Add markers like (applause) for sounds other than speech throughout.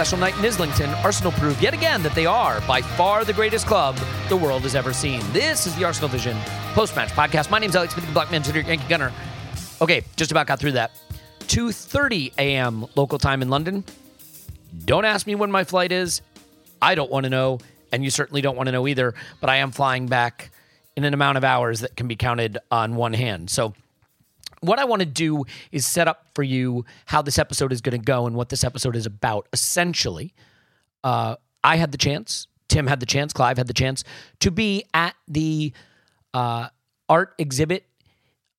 Special night in Islington, Arsenal proved yet again that they are by far the greatest club the world has ever seen. This is the Arsenal Vision post-match podcast. My name's Alex Smith, the Black Man, Yankee Gunner. Okay, just about got through that. 2:30 a.m. local time in London. Don't ask me when my flight is. I don't want to know, and you certainly don't want to know either. But I am flying back in an amount of hours that can be counted on one hand. So what I want to do is set up for you how this episode is going to go and what this episode is about. Essentially, uh, I had the chance, Tim had the chance, Clive had the chance to be at the uh, art exhibit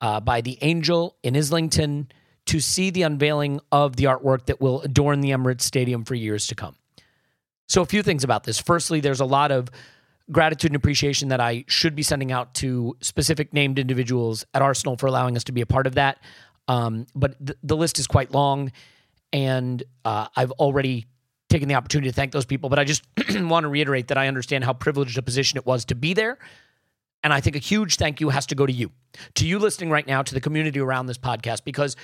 uh, by the Angel in Islington to see the unveiling of the artwork that will adorn the Emirates Stadium for years to come. So, a few things about this. Firstly, there's a lot of gratitude and appreciation that I should be sending out to specific named individuals at Arsenal for allowing us to be a part of that. Um, but th- the list is quite long, and uh, I've already taken the opportunity to thank those people. But I just (clears throat) want to reiterate that I understand how privileged a position it was to be there. And I think a huge thank you has to go to you, to you listening right now, to the community around this podcast, because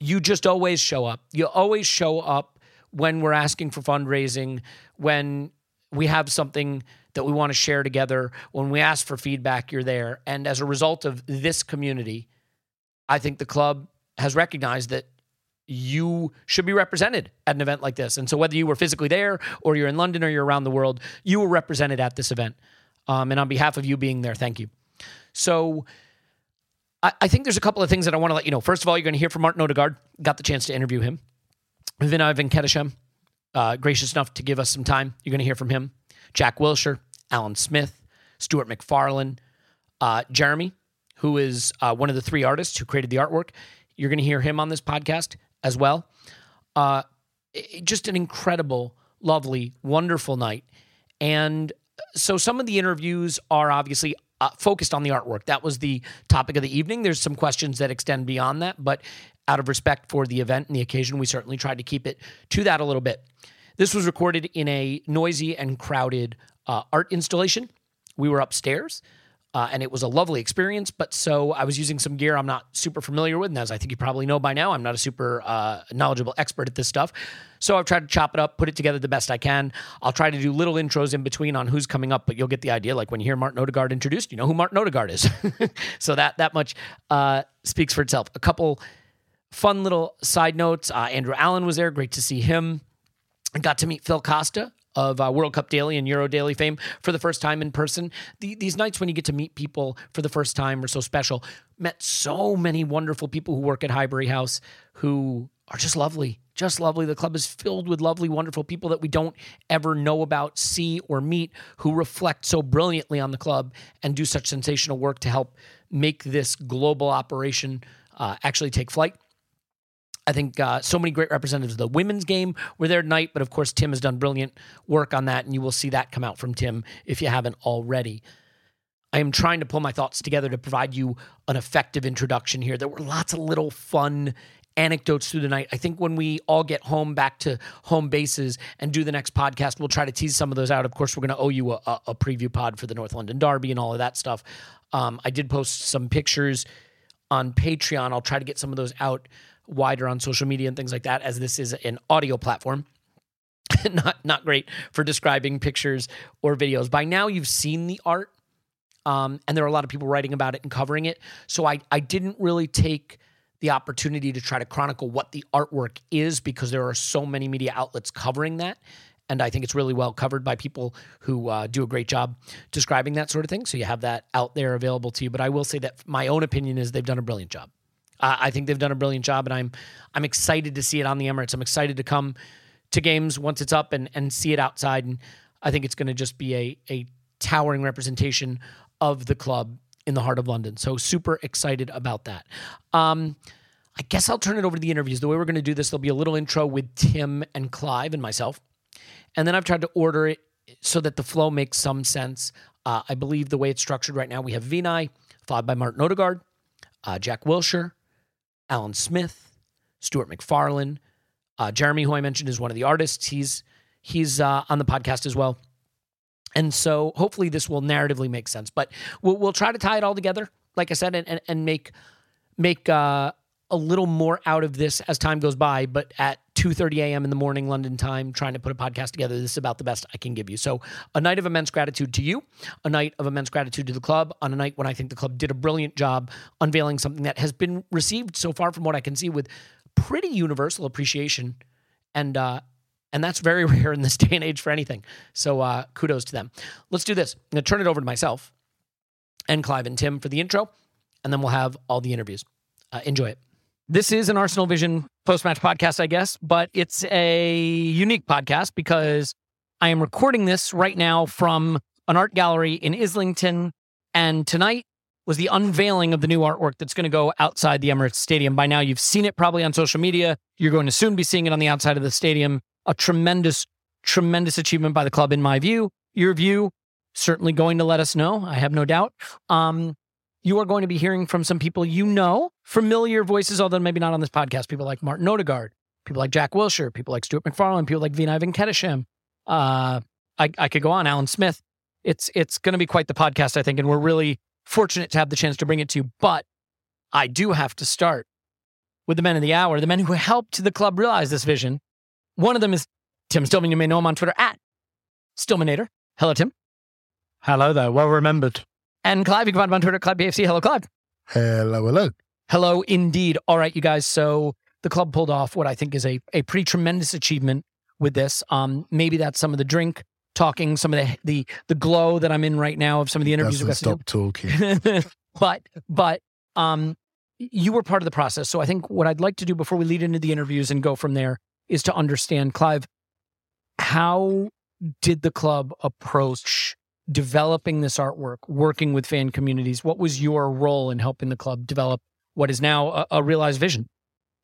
you just always show up. You always show up when we're asking for fundraising, when we have something that we want to share together, when we ask for feedback, you're there. And as a result of this community, I think the club has recognized that you should be represented at an event like this. And so, whether you were physically there or you're in London or you're around the world, you were represented at this event. Um, and on behalf of you being there, thank you. So, I, I think there's a couple of things that I want to let you know. First of all, you're going to hear from Martin Odegaard. Got the chance to interview him. Vinai Venkatesham, uh, gracious enough to give us some time. You're going to hear from him. Jack Wilshere, Alan Smith, Stuart MacFarlane, uh, Jeremy, who is uh, one of the three artists who created the artwork. You're going to hear him on this podcast as well. Uh, it- just an incredible, lovely, wonderful night. And so some of the interviews are obviously uh, focused on the artwork. That was the topic of the evening. There's some questions that extend beyond that, but out of respect for the event and the occasion, we certainly tried to keep it to that a little bit. This was recorded in a noisy and crowded uh, art installation. We were upstairs. Uh, and it was a lovely experience. But so I was using some gear I'm not super familiar with. And as I think you probably know by now, I'm not a super uh, knowledgeable expert at this stuff. So I've tried to chop it up, put it together the best I can. I'll try to do little intros in between on who's coming up, but you'll get the idea. Like when you hear Martin Odegaard introduced, you know who Martin Odegaard is. (laughs) so that that much uh, speaks for itself. A couple fun little side notes. Uh, Andrew Allen was there. Great to see him. Got to meet Phil Costa of uh, World Cup Daily and Euro Daily fame for the first time in person. The, these nights when you get to meet people for the first time are so special. Met so many wonderful people who work at Highbury House who are just lovely, just lovely. The club is filled with lovely, wonderful people that we don't ever know about, see, or meet who reflect so brilliantly on the club and do such sensational work to help make this global operation uh, actually take flight. I think uh, so many great representatives of the women's game were there tonight, but of course, Tim has done brilliant work on that, and you will see that come out from Tim if you haven't already. I am trying to pull my thoughts together to provide you an effective introduction here. There were lots of little fun anecdotes through the night. I think when we all get home back to home bases and do the next podcast, we'll try to tease some of those out. Of course, we're going to owe you a, a, preview pod for the North London Derby and all of that stuff. Um, I did post some pictures on Patreon. I'll try to get some of those out wider on social media and things like that, as this is an audio platform. (laughs) not not great for describing pictures or videos. By now, you've seen the art, um, and there are a lot of people writing about it and covering it. So I I didn't really take the opportunity to try to chronicle what the artwork is because there are so many media outlets covering that. And I think it's really well covered by people who uh, do a great job describing that sort of thing. So you have that out there available to you. But I will say that my own opinion is they've done a brilliant job. Uh, I think they've done a brilliant job, and I'm I'm excited to see it on the Emirates. I'm excited to come to games once it's up and and see it outside. And I think it's going to just be a a towering representation of the club in the heart of London. So super excited about that. Um, I guess I'll turn it over to the interviews. The way we're going to do this, there'll be a little intro with Tim and Clive and myself, and then I've tried to order it so that the flow makes some sense. Uh, I believe the way it's structured right now, we have Vinai, followed by Martin Odegaard, uh, Jack Wilshere, Alan Smith, Stuart MacFarlane, uh, Jeremy, who I mentioned is one of the artists. He's he's uh, on the podcast as well, and so hopefully this will narratively make sense. But we'll, we'll try to tie it all together, like I said, and and, and make make uh, a little more out of this as time goes by. But at 2:30 a.m. in the morning London time trying to put a podcast together. This is about the best I can give you. So, a night of immense gratitude to you, a night of immense gratitude to the club, on a night when I think the club did a brilliant job unveiling something that has been received so far from what I can see with pretty universal appreciation and uh and that's very (laughs) rare in this day and age for anything. So, uh kudos to them. Let's do this. I'm going to turn it over to myself and Clive and Tim for the intro, and then we'll have all the interviews. Uh, enjoy it. This is an Arsenal Vision post match podcast, I guess, but it's a unique podcast because I am recording this right now from an art gallery in Islington. And tonight was the unveiling of the new artwork that's going to go outside the Emirates Stadium. By now, you've seen it probably on social media. You're going to soon be seeing it on the outside of the stadium. A tremendous, tremendous achievement by the club, in my view. Your view, certainly going to let us know. I have no doubt. Um, you are going to be hearing from some people you know, familiar voices, although maybe not on this podcast. People like Martin Odegaard, people like Jack Wilshere, people like Stuart MacFarlane, people like Vinai Venkatesham. Uh, I, I could go on, Alan Smith. It's it's going to be quite the podcast, I think, and we're really fortunate to have the chance to bring it to you. But I do have to start with the men of the hour, the men who helped the club realize this vision. One of them is Tim Stillman. You may know him on Twitter at Stillmanator. Hello, Tim. Hello there. Well remembered. And Clive, you can find him on Twitter, Clive BFC. Hello, Clive. Hello, hello. Hello, indeed. All right, you guys. So the club pulled off what I think is a, a pretty tremendous achievement with this. Um, maybe that's some of the drink talking, some of the the the glow that I'm in right now of some of the interviews. Doesn't stop talking. (laughs) but but um, you were part of the process. So I think what I'd like to do before we lead into the interviews and go from there is to understand, Clive, how did the club approach developing this artwork, working with fan communities? What was your role in helping the club develop what is now a, a realized vision?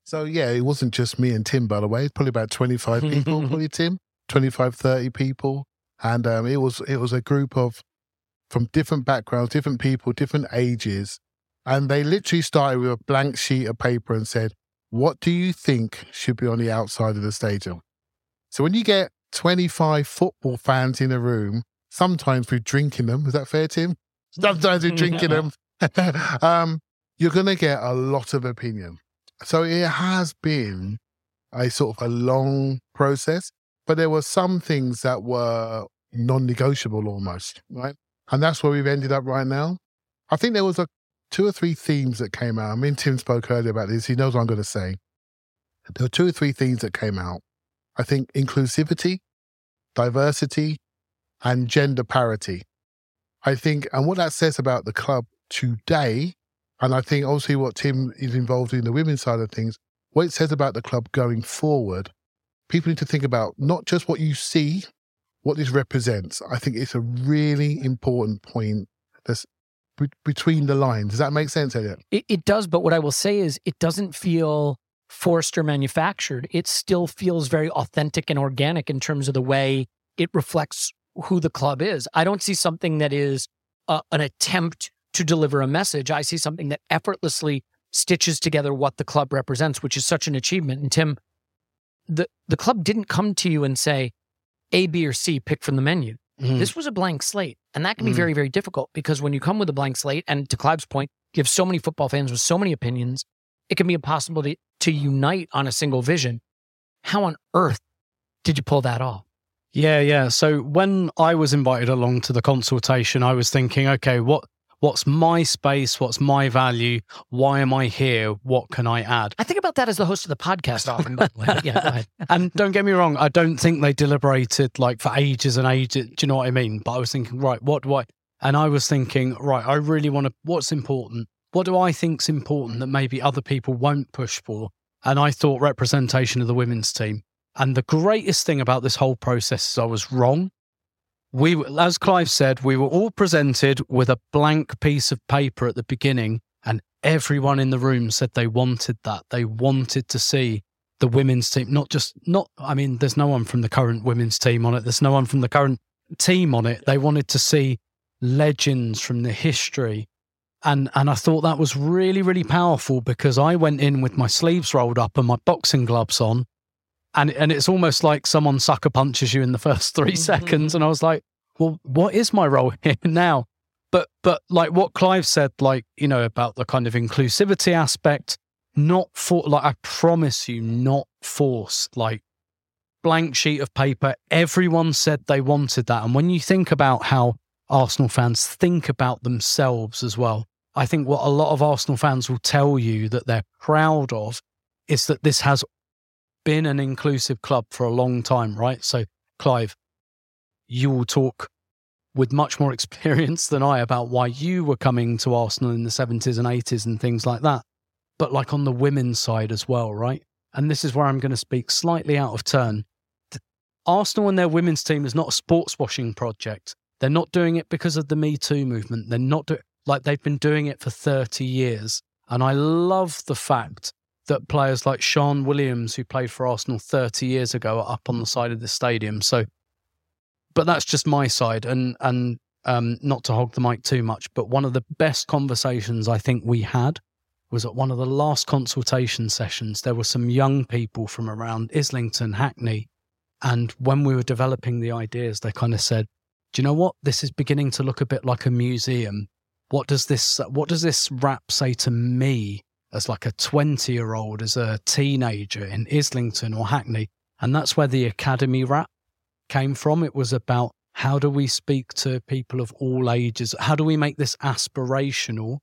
So, yeah, it wasn't just me and Tim, by the way. It's probably about 25 people, (laughs) probably Tim, 25, 30 people. And um, it was it was a group of from different backgrounds, different people, different ages. And they literally started with a blank sheet of paper and said, What do you think should be on the outside of the stadium? So when you get 25 football fans in a room sometimes we're drinking them. Is that fair, Tim? Sometimes we're (laughs) drinking them. (laughs) um, you're going to get a lot of opinion. So it has been a sort of a long process, but there were some things that were non-negotiable almost, right? And that's where we've ended up right now. I think there was a two or three themes that came out. I mean, Tim spoke earlier about this. He knows what I'm going to say. There were two or three themes that came out. I think inclusivity, diversity, and gender parity. I think, and what that says about the club today, and I think obviously what Tim is involved in the women's side of things, what it says about the club going forward, people need to think about not just what you see, what this represents. I think it's a really important point that's be- between the lines. Does that make sense, Elliot? It, it does, but what I will say is it doesn't feel forced or manufactured. It still feels very authentic and organic in terms of the way it reflects who the club is. I don't see something that is uh, an attempt to deliver a message. I see something that effortlessly stitches together what the club represents, which is such an achievement. And Tim, the the club didn't come to you and say A, B, or C, pick from the menu. Mm. This was a blank slate. And that can be Mm. very, very difficult because when you come with a blank slate, and to Clive's point, you have so many football fans with so many opinions, it can be impossible to, to unite on a single vision. How on earth did you pull that off? Yeah, yeah. So when I was invited along to the consultation, I was thinking, okay, what what's my space? What's my value? Why am I here? What can I add? I think about that as the host of the podcast often, (laughs) yeah, go ahead. and don't get me wrong, I don't think they deliberated like for ages and ages. Do you know what I mean? But I was thinking, right, what do I? And I was thinking, right, I really want to. What's important? What do I think's important that maybe other people won't push for? And I thought representation of the women's team. And the greatest thing about this whole process is I was wrong. We, as Clive said, we were all presented with a blank piece of paper at the beginning, and everyone in the room said they wanted that. They wanted to see the women's team, not just not. I mean, there's no one from the current women's team on it. There's no one from the current team on it. They wanted to see legends from the history, and and I thought that was really really powerful because I went in with my sleeves rolled up and my boxing gloves on, and and it's almost like someone sucker punches you in the first 3 mm-hmm. seconds, and I was like, well, what is my role (laughs) here now? But but like what Clive said, like you know about the kind of inclusivity aspect, not for like I promise you, not forced. Like blank sheet of paper. Everyone said they wanted that, and when you think about how Arsenal fans think about themselves as well, I think what a lot of Arsenal fans will tell you that they're proud of is that this has been an inclusive club for a long time, right? So, Clive, you will talk with much more (laughs) experience than I about why you were coming to Arsenal in the 70s and 80s and things like that. But like on the women's side as well, right? And this is where I'm going to speak slightly out of turn. Arsenal and their women's team is not a sports washing project. They're not doing it because of the Me Too movement. They're not doing like they've been doing it for 30 years. And I love the fact that players like Sian Williams, who played for Arsenal 30 years ago, are up on the side of the stadium. So, but that's just my side, and and um, not to hog the mic too much. But one of the best conversations I think we had was at one of the last consultation sessions. There were some young people from around Islington, Hackney, and when we were developing the ideas, they kind of said, "Do you know what? This is beginning to look a bit like a museum. What does this What does this wrap say to me?" As like a 20 year old, as a teenager in Islington or Hackney. And that's where the Academy wrap came from. It was about how do we speak to people of all ages? How do we make this aspirational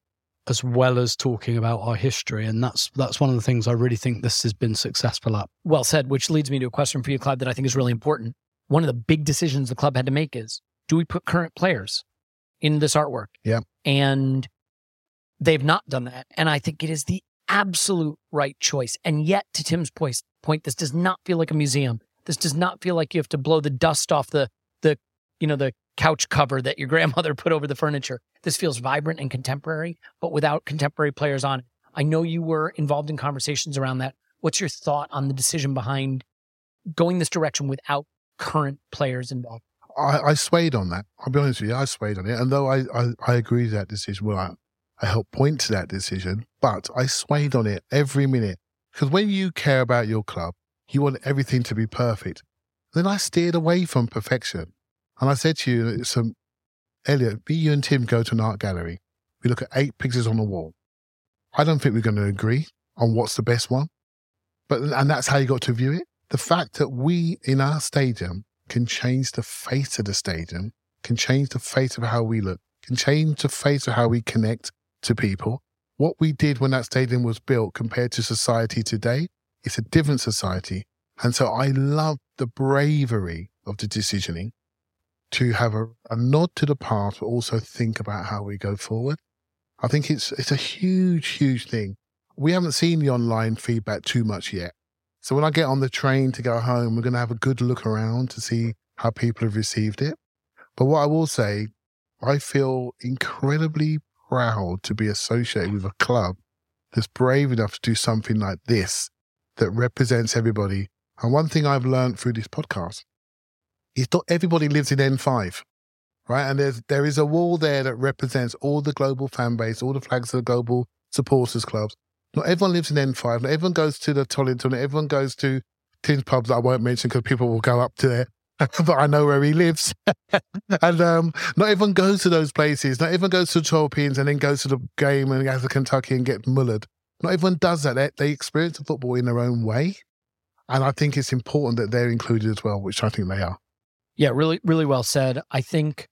as well as talking about our history? And that's that's one of the things I really think this has been successful at. Well said, which leads me to a question for you, Clive, that I think is really important. One of the big decisions the club had to make is do we put current players in this artwork? Yeah. And they've not done that. And I think it is the absolute right choice. And yet, to Tim's point, point, this does not feel like a museum. This does not feel like you have to blow the dust off the the you know the couch cover that your (laughs) grandmother put over the furniture. This feels vibrant and contemporary, but without contemporary players on it. I know you were involved in conversations around that. What's your thought on the decision behind going this direction without current players involved? I, I swayed on that. I'll be honest with you, I swayed on it. And though I, I, I agree that decision, well, I, helped point to that decision, but I swayed on it every minute. Because when you care about your club, you want everything to be perfect. Then I steered away from perfection. And I said to you, some, Elliot, me, you and Tim go to an art gallery. We look at eight pictures on the wall. I don't think we're going to agree on what's the best one. But, and that's how you got to view it. The fact that we in our stadium can change the face of the stadium, can change the face of how we look, can change the face of how we connect to people. What we did when that stadium was built compared to society today, it's a different society. And so I love the bravery of the decisioning to have a, a nod to the past, but also think about how we go forward. I think it's it's a huge, huge thing. We haven't seen the online feedback too much yet. So when I get on the train to go home, we're going to have a good look around to see how people have received it. But what I will say, I feel incredibly proud to be associated with a club that's brave enough to do something like this that represents everybody. And one thing I've learned through this podcast is not everybody lives in N5, right? And there's there is a wall there that represents all the global fan base, all the flags of the global supporters clubs. Not everyone lives in N5. Not everyone goes to the Tollington. Not everyone goes to Tim's pubs that I won't mention because people will go up to there. (laughs) but I know where he lives. (laughs) and um, not everyone goes to those places. Not everyone goes to the Twelve Pins and then goes to the game and has a Kentucky and get mullered. Not everyone does that. They, they experience the football in their own way. And I think it's important that they're included as well, which I think they are. Yeah, really, really well said. I think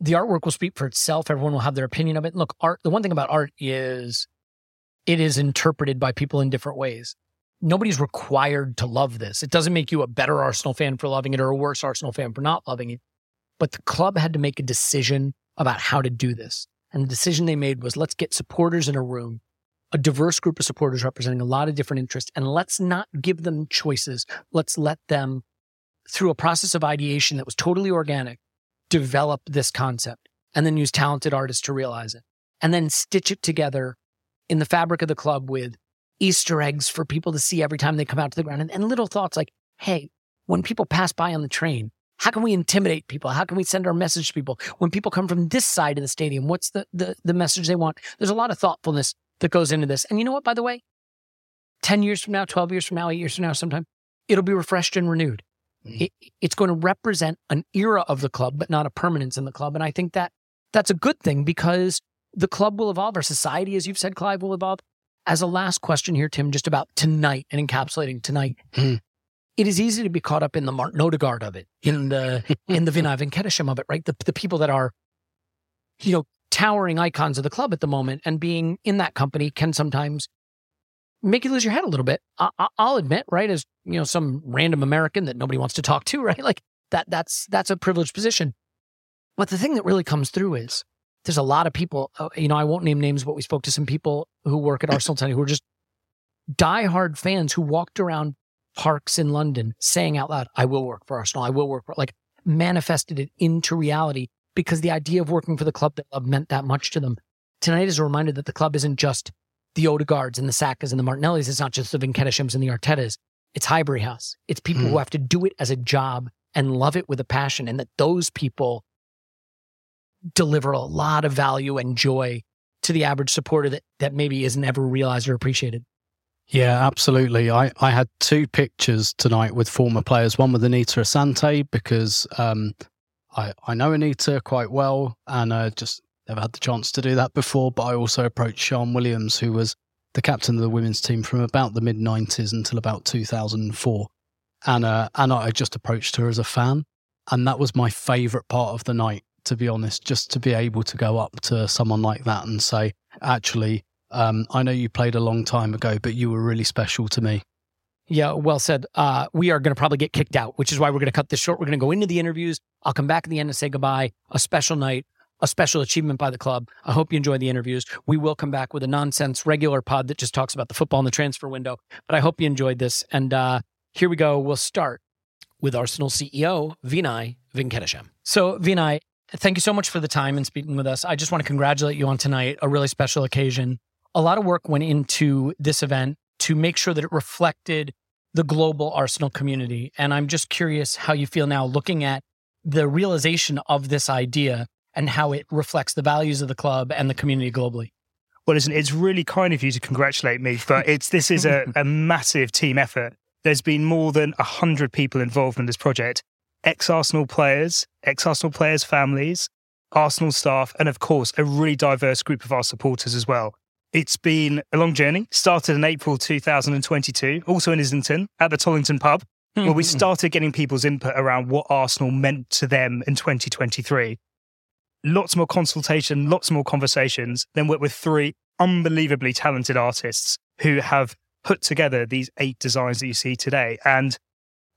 the artwork will speak for itself. Everyone will have their opinion of it. Look, art, the one thing about art is it is interpreted by people in different ways. Nobody's required to love this. It doesn't make you a better Arsenal fan for loving it or a worse Arsenal fan for not loving it. But the club had to make a decision about how to do this. And the decision they made was let's get supporters in a room, a diverse group of supporters representing a lot of different interests, and let's not give them choices. Let's let them, through a process of ideation that was totally organic, develop this concept and then use talented artists to realize it and then stitch it together in the fabric of the club with Easter eggs for people to see every time they come out to the ground and, and little thoughts like, hey, when people pass by on the train, how can we intimidate people? How can we send our message to people? When people come from this side of the stadium, what's the, the, the message they want? There's a lot of thoughtfulness that goes into this. And you know what, by the way? 10 years from now, 12 years from now, eight years from now, sometime, it'll be refreshed and renewed. Mm-hmm. It, it's going to represent an era of the club, but not a permanence in the club. And I think that that's a good thing because the club will evolve. Our society, as you've said, Clive, will evolve. As a last question here, Tim, just about tonight and encapsulating tonight. Mm. It is easy to be caught up in the Martin Odegaard of it, in the (laughs) in the Vinai Venkatesham of it, right? The the people that are, you know, towering icons of the club at the moment, and being in that company can sometimes make you lose your head a little bit. I, I, I'll admit, right, as you know, some random American that nobody wants to talk to, (laughs) right? Like that. That's that's a privileged position. But the thing that really comes through is there's a lot of people. uh, You know, I won't name names, but we spoke to some people who work at Arsenal Today who are just diehard fans who walked around parks in London saying out loud, "I will work for Arsenal. I will work for," like manifested it into reality because the idea of working for the club they love meant that much to them. Tonight is a reminder that the club isn't just the Odegaards and the Sakas and the Martinellis. It's not just the Venkateshams and the Artetas. It's Highbury House. It's people who have to do it as a job and love it with a passion, and that those people deliver a lot of value and joy to the average supporter that, that maybe isn't ever realized or appreciated. Yeah, absolutely. I, I had two pictures tonight with former players. One with Anita Asante because um, I I know Anita quite well and uh, just never had the chance to do that before. But I also approached Sian Williams, who was the captain of the women's team from about the mid '90s until about 2004, and uh, and I just approached her as a fan, and that was my favourite part of the night. To be honest, just to be able to go up to someone like that and say, actually, um, I know you played a long time ago, but you were really special to me. Yeah, well said. Uh, we are going to probably get kicked out, which is why we're going to cut this short. We're going to go into the interviews. I'll come back at the end and say goodbye. A special night, a special achievement by the club. I hope you enjoy the interviews. We will come back with a nonsense regular pod that just talks about the football and the transfer window. But I hope you enjoyed this. And uh, here we go. We'll start with Arsenal CEO Vinai Venkatesham. So, Vinai, thank you so much for the time and speaking with us. I just want to congratulate you on tonight, a really special occasion. A lot of work went into this event to make sure that it reflected the global Arsenal community. And I'm just curious how you feel now looking at the realization of this idea and how it reflects the values of the club and the community globally. Well, listen, it's really kind of you to congratulate me, but it's this is a, a (laughs) massive team effort. There's been more than hundred people involved in this project: ex-Arsenal players, ex-Arsenal players' families, Arsenal staff, and of course, a really diverse group of our supporters as well. It's been a long journey. Started in April 2022, also in Islington at the Tollington pub, where we mm-hmm. started getting people's input around what Arsenal meant to them in 2023 lots more consultation, lots more conversations, then work with three unbelievably talented artists who have put together these eight designs that you see today. And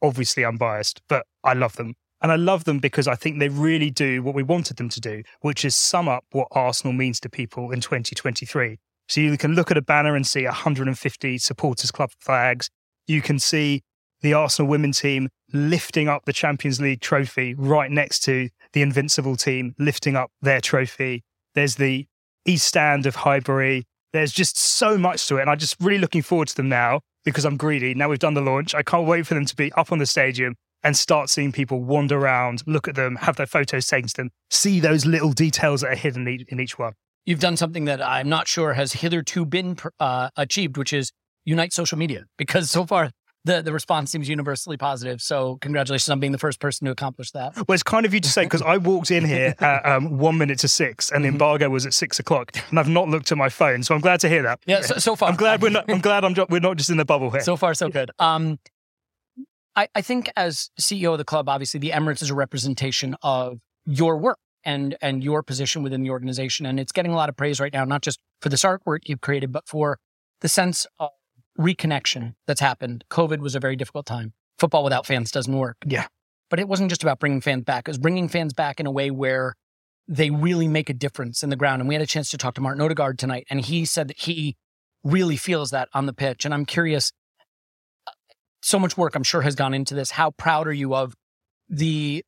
obviously, I'm biased, but I love them. And I love them because I think they really do what we wanted them to do, which is sum up what Arsenal means to people in 2023. So you can look at a banner and see 150 supporters club flags. You can see the Arsenal women team lifting up the Champions League trophy right next to the Invincible team lifting up their trophy. There's the East Stand of Highbury. There's just so much to it. And I'm just really looking forward to them now because I'm greedy. Now we've done the launch. I can't wait for them to be up on the stadium and start seeing people wander around, look at them, have their photos taken to them, see those little details that are hidden in each- one. You've done something that I'm not sure has hitherto been uh, achieved, which is unite social media. Because so far, the, the response seems universally positive. So, congratulations on being the first person to accomplish that. Well, it's kind of you to say because I walked in here (laughs) at um, one minute to six, and the embargo was at six o'clock, and I've not looked at my phone. So I'm glad to hear that. Yeah, so, so far. I'm glad we're not. I'm glad I'm. We're not just in the bubble here. So far, so good. Um, I, I think as CEO of the club, obviously the Emirates is a representation of your work and and your position within the organization, and it's getting a lot of praise right now, not just for this artwork you've created, but for the sense of reconnection that's happened. COVID was a very difficult time. Football without fans doesn't work. Yeah. but it wasn't just about bringing fans back; it was bringing fans back in a way where they really make a difference in the ground. And we had a chance to talk to Martin Odegaard tonight, and he said that he really feels that on the pitch. And I'm curious, so much work I'm sure has gone into this. How proud are you of the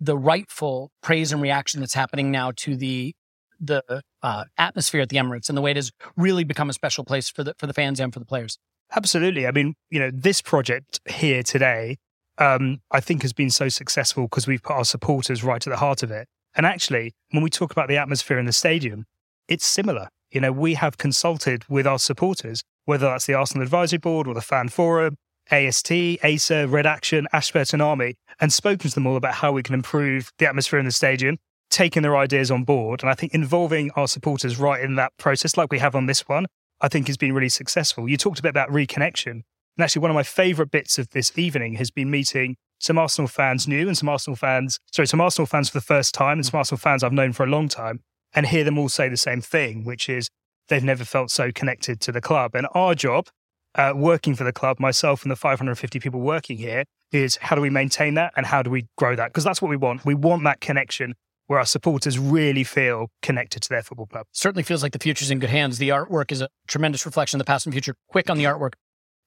the rightful praise and reaction that's happening now to the the uh, atmosphere at the Emirates and the way it has really become a special place for the for the fans and for the players? Absolutely. I mean, you know, this project here today, um, I think has been so successful because we've put our supporters right at the heart of it. And actually, when we talk about the atmosphere in the stadium, it's similar. You know, we have consulted with our supporters, whether that's the Arsenal Advisory Board or the Fan Forum, AST, ASA, Red Action, Ashburton Army, and spoken to them all about how we can improve the atmosphere in the stadium, taking their ideas on board. And I think involving our supporters right in that process, like we have on this one, I think has been really successful. You talked a bit about reconnection. And actually, one of my favourite bits of this evening has been meeting some Arsenal fans new and some Arsenal fans, sorry, some Arsenal fans for the first time and some Arsenal fans I've known for a long time, and hear them all say the same thing, which is they've never felt so connected to the club. And our job, uh, working for the club, myself and the 550 people working here, is how do we maintain that and how do we grow that? Because that's what we want. We want that connection where our supporters really feel connected to their football club. Certainly feels like the future's in good hands. The artwork is a tremendous reflection of the past and future. Quick on the artwork.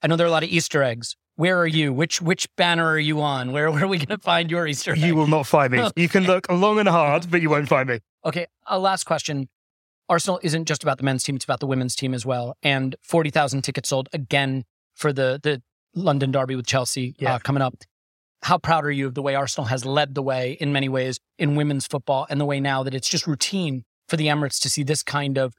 I know there are a lot of Easter eggs. Where are you? Which which banner are you on? Where, where are we going to find your Easter egg? You will not find me. You can look long and hard, but you won't find me. Okay, a last question. Arsenal isn't just about the men's team; it's about the women's team as well. And forty thousand tickets sold again for the the London Derby with Chelsea Yeah. uh, coming up. How proud are you of the way Arsenal has led the way in many ways in women's football, and the way now that it's just routine for the Emirates to see this kind of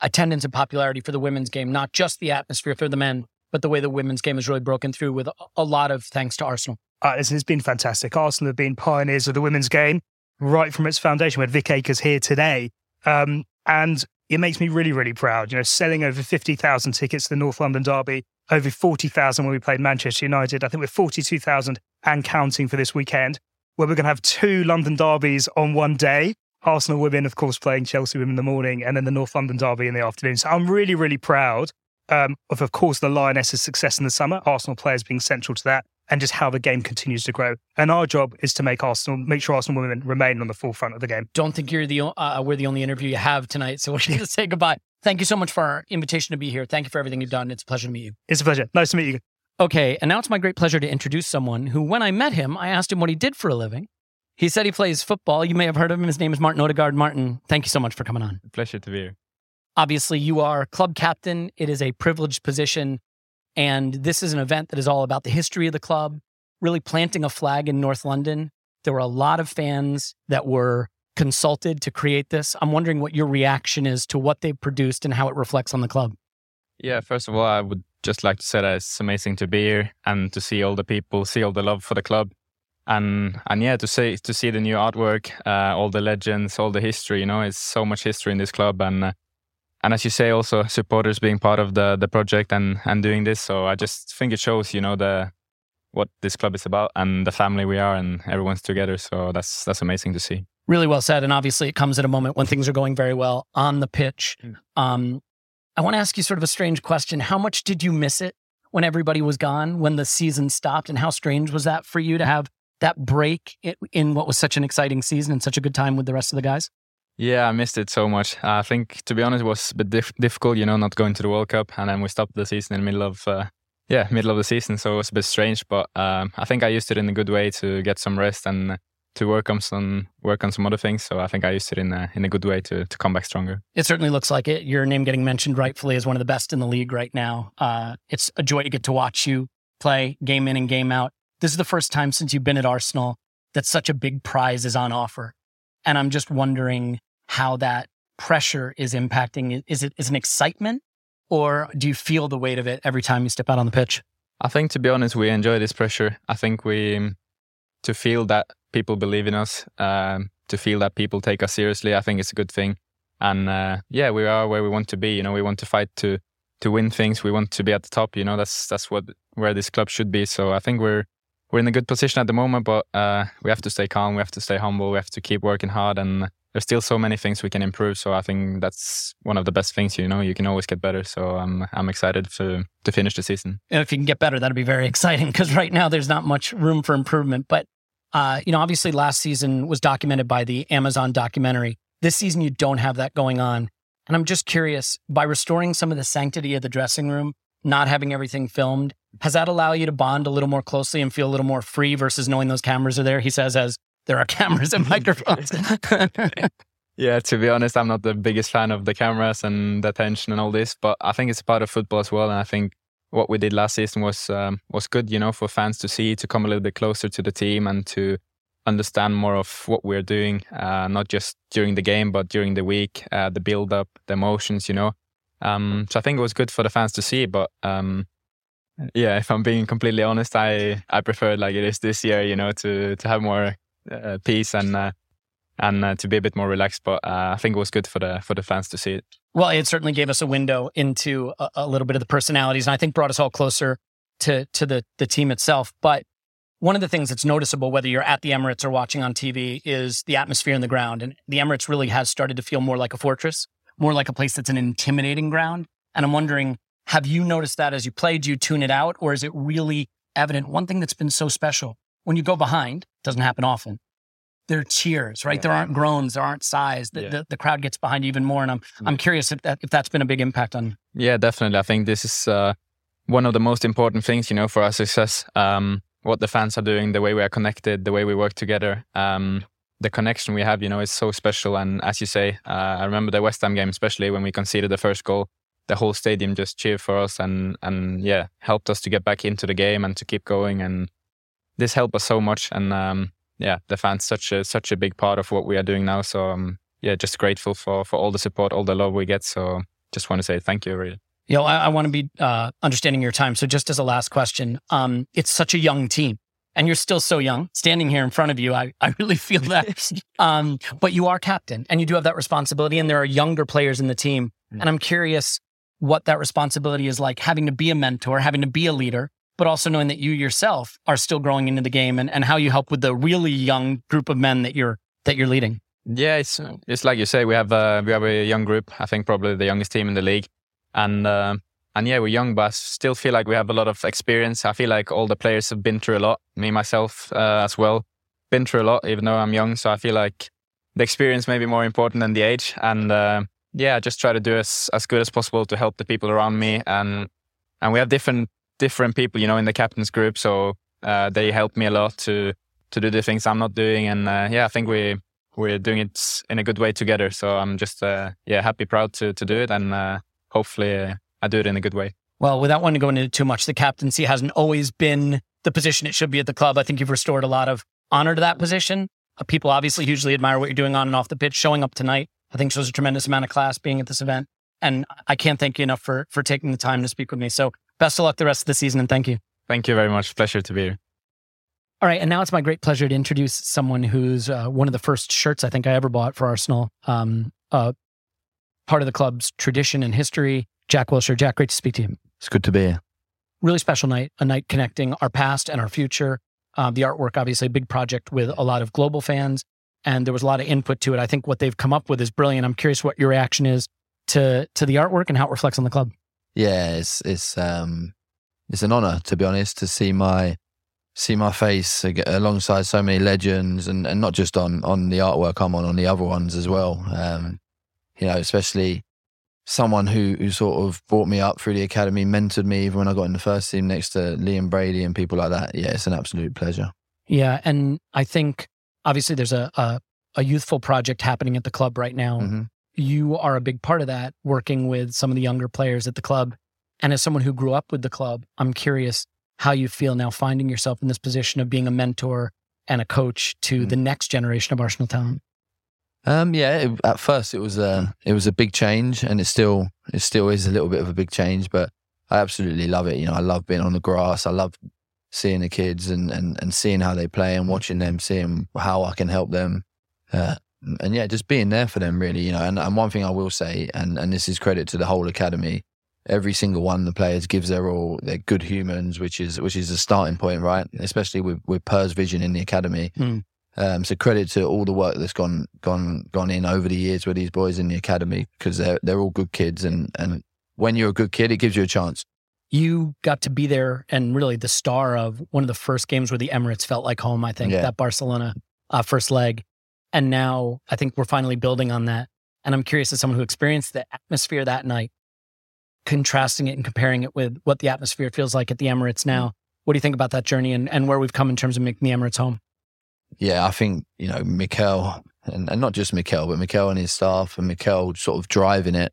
attendance and popularity for the women's game, not just the atmosphere for the men, but the way the women's game has really broken through with a- a lot of thanks to Arsenal. Uh, it's, it's been fantastic. Arsenal have been pioneers of the women's game right from its foundation. We had Vic Akers here today. Um, and it makes me really, really proud. You know, selling over 50,000 tickets to the North London Derby, over 40,000 when we played Manchester United. I think we're 42,000 and counting for this weekend, where we're going to have two London derbies on one day. Arsenal women, of course, playing Chelsea women in the morning, and then the North London Derby in the afternoon. So I'm really, really proud um, of, of course, the Lionesses' success in the summer, Arsenal players being central to that, and just how the game continues to grow. And our job is to make Arsenal, make sure Arsenal women remain on the forefront of the game. don't think you're the o- uh, we're the only interview you have tonight, so we're going to say goodbye. Thank you so much for our invitation to be here. Thank you for everything you've done. It's a pleasure to meet you. It's a pleasure. Nice to meet you. Okay, and now it's my great pleasure to introduce someone who, when I met him, I asked him what he did for a living. He said he plays football. You may have heard of him. His name is Martin Odegaard. Martin, thank you so much for coming on. Pleasure to be here. Obviously, you are club captain. It is a privileged position. And this is an event that is all about the history of the club, really planting a flag in North London. There were a lot of fans that were consulted to create this. I'm wondering what your reaction is to what they've produced and how it reflects on the club. Yeah, first of all, I would just like to say that it's amazing to be here and to see all the people, see all the love for the club, and and yeah, to see to see the new artwork, uh, all the legends, all the history. You know, it's so much history in this club, and uh, and as you say, also supporters being part of the the project and and doing this. So I just think it shows, you know, the what this club is about and the family we are, and everyone's together. So that's that's amazing to see. Really well said. And obviously, it comes at a moment when things are going very well on the pitch. Mm. Um, I want to ask you sort of a strange question. How much did you miss it when everybody was gone, when the season stopped? And how strange was that for you to have that break in what was such an exciting season and such a good time with the rest of the guys? Yeah, I missed it so much. I think, to be honest, it was a bit dif- difficult, you know, not going to the World Cup, and then we stopped the season in the middle of, uh, yeah, middle of the season, so it was a bit strange. But um, I think I used it in a good way to get some rest and to work on some work on some other things. So I think I used it in a in a good way to to come back stronger. It certainly looks like it. Your name getting mentioned rightfully as one of the best in the league right now. Uh, it's a joy to get to watch you play game in and game out. This is the first time since you've been at Arsenal that such a big prize is on offer, and I'm just wondering how that pressure is impacting. Is it is an excitement, or do you feel the weight of it every time you step out on the pitch? I think to be honest, we enjoy this pressure. I think we to feel that people believe in us, um, to feel that people take us seriously. I think it's a good thing. And uh, yeah, we are where we want to be. You know, we want to fight to to win things. We want to be at the top. You know, that's that's what where this club should be. So I think we're we're in a good position at the moment, but uh, we have to stay calm. We have to stay humble. We have to keep working hard, and there's still so many things we can improve. So I think that's one of the best things. You know, you can always get better. So I'm I'm excited to to finish the season. And if you can get better, that'd be very (laughs) exciting because right now there's not much room for improvement. But uh, you know, obviously last season was documented by the Amazon documentary. This season, you don't have that going on. And I'm just curious by restoring some of the sanctity of the dressing room, not having everything filmed, has that allowed you to bond a little more closely and feel a little more free versus knowing those cameras are there? He says, as there are (laughs) cameras and microphones. (laughs) yeah, to be honest, I'm not the biggest fan of the cameras and the attention and all this, but I think it's part of football as well. And I think what we did last season was um, was good, you know, for fans to see, to come a little bit closer to the team and to understand more of what we're doing, uh, not just during the game, but during the week, uh, the build up, the emotions, you know. Um, so I think it was good for the fans to see, but um, yeah, if I'm being completely honest, I I prefer like it is this year, you know, to to have more uh, peace and uh, and uh, to be a bit more relaxed. But uh, I think it was good for the for the fans to see it. Well, it certainly gave us a window into a, a, little bit of the personalities, and I think brought us all closer to to the the team itself. But one of the things that's noticeable, whether you're at the Emirates or watching on TV, is the atmosphere in the ground. And the Emirates really has started to feel more like a fortress, more like a place that's an intimidating ground. And I'm wondering, have you noticed that as you play? Do you tune it out, or is it really evident? One thing that's been so special when you go behind doesn't happen often there are cheers, right? Yeah. There aren't groans, there aren't sighs. The, yeah. the, the, crowd gets behind you even more. And I'm yeah. I'm curious if that if that's been a big impact on. Yeah, definitely. I think this is uh, one of the most important things, you know, for our success. Um, what the fans are doing, the way we are connected, the way we work together. Um, the connection we have, you know, is so special. And as you say, uh, I remember the West Ham game, especially when we conceded the first goal. The whole stadium just cheered for us and and yeah, helped us to get back into the game and to keep going. And this helped us so much. And um, yeah, the fans such a such a big part of what we are doing now. So um, yeah, just grateful for for all the support, all the love we get. So just want to say thank you, really. You know, I, I want to be uh, understanding your time. So just as a last question, um, it's such a young team. And you're still so young. Standing here in front of you, I, I really feel (laughs) that. um, but you are captain and you do have that responsibility. And there are younger players in the team. Mm. And I'm curious what that responsibility is like having to be a mentor, having to be a leader, but also knowing that you yourself are still growing into the game and, and how you help with the really young group of men that you're that you're leading. Yeah, it's it's like you say, we have uh, we have a young group. I think probably the youngest team in the league, and uh, and yeah, we're young, but I still feel like we have a lot of experience. I feel like all the players have been through a lot. Me myself uh, as well, been through a lot, even though I'm young. So I feel like the experience may be more important than the age, and uh, yeah, just try to do as as good as possible to help the people around me, and and we have different different people, you know, in the captain's group. So uh, they help me a lot to to do the things I'm not doing, and uh, yeah, I think we we're doing it in a good way together. So I'm just uh, yeah happy, proud to to do it, and uh, hopefully I do it in a good way. Well, without wanting to go into too much, the captaincy hasn't always been the position it should be at the club. I think you've restored a lot of honor to that position. Uh, people obviously hugely admire what you're doing on and off the pitch. Showing up tonight, I think shows a tremendous amount of class being at this event. And I can't thank you enough for for taking the time to speak with me. So Best of luck the rest of the season and thank you. Thank you very much. Pleasure to be here. All right. And now it's my great pleasure to introduce someone who's uh, one of the first shirts I think I ever bought for Arsenal. Um, uh, part of the club's tradition and history. Jack Wilshere. Jack, great to speak to you. It's good to be here. Really special night, a night connecting our past and our future. Uh, the artwork, obviously, a big project with a lot of global fans, and there was a lot of input to it. I think what they've come up with is brilliant. I'm curious what your reaction is to to the artwork and how it reflects on the club yeah, it's it's um it's an honor to be honest to see my see my face alongside so many legends and, and not just on on the artwork I'm on on the other ones as well. Um, you know, especially someone who who sort of brought me up through the academy, mentored me even when I got in the first team next to Liam Brady and people like that. Yeah, it's an absolute pleasure. Yeah, and I think obviously there's a, a a youthful project happening at the club right now. Mhm. You are a big part of that, working with some of the younger players at the club. And as someone who grew up with the club, I'm curious how you feel now finding yourself in this position of being a mentor and a coach to Mm. the next generation of Arsenal talent. Um, yeah, it, at first it was a it was a big change, and it still it still is a little bit of a big change. But I absolutely love it. You know, I love being on the grass. I love seeing the kids and and, and seeing how they play and watching them, seeing how I can help them. Uh, and yeah, just being there for them, really. You know, and, and one thing I will say, and and this is credit to the whole academy. Every single one of the players gives their all. They're good humans, which is which is a starting point, right? Especially with with Per's Vision in the academy. Mm. Um, so credit to all the work that's gone gone gone in over the years with these boys in the academy because they're they're all good kids and and when you're a good kid, it gives you a chance. You got to be there and really the star of one of the first games where the Emirates felt like home, I think, Yeah. that Barcelona uh, first leg. And now I think we're finally building on that. And I'm curious as someone who experienced the atmosphere that night, contrasting it and comparing it with what the atmosphere feels like at the Emirates now. What do you think about that journey and, and where we've come in terms of making the Emirates home? Yeah, I think you know Mikel and, and not just Mikel, but Mikel and his staff and Mikel sort of driving it.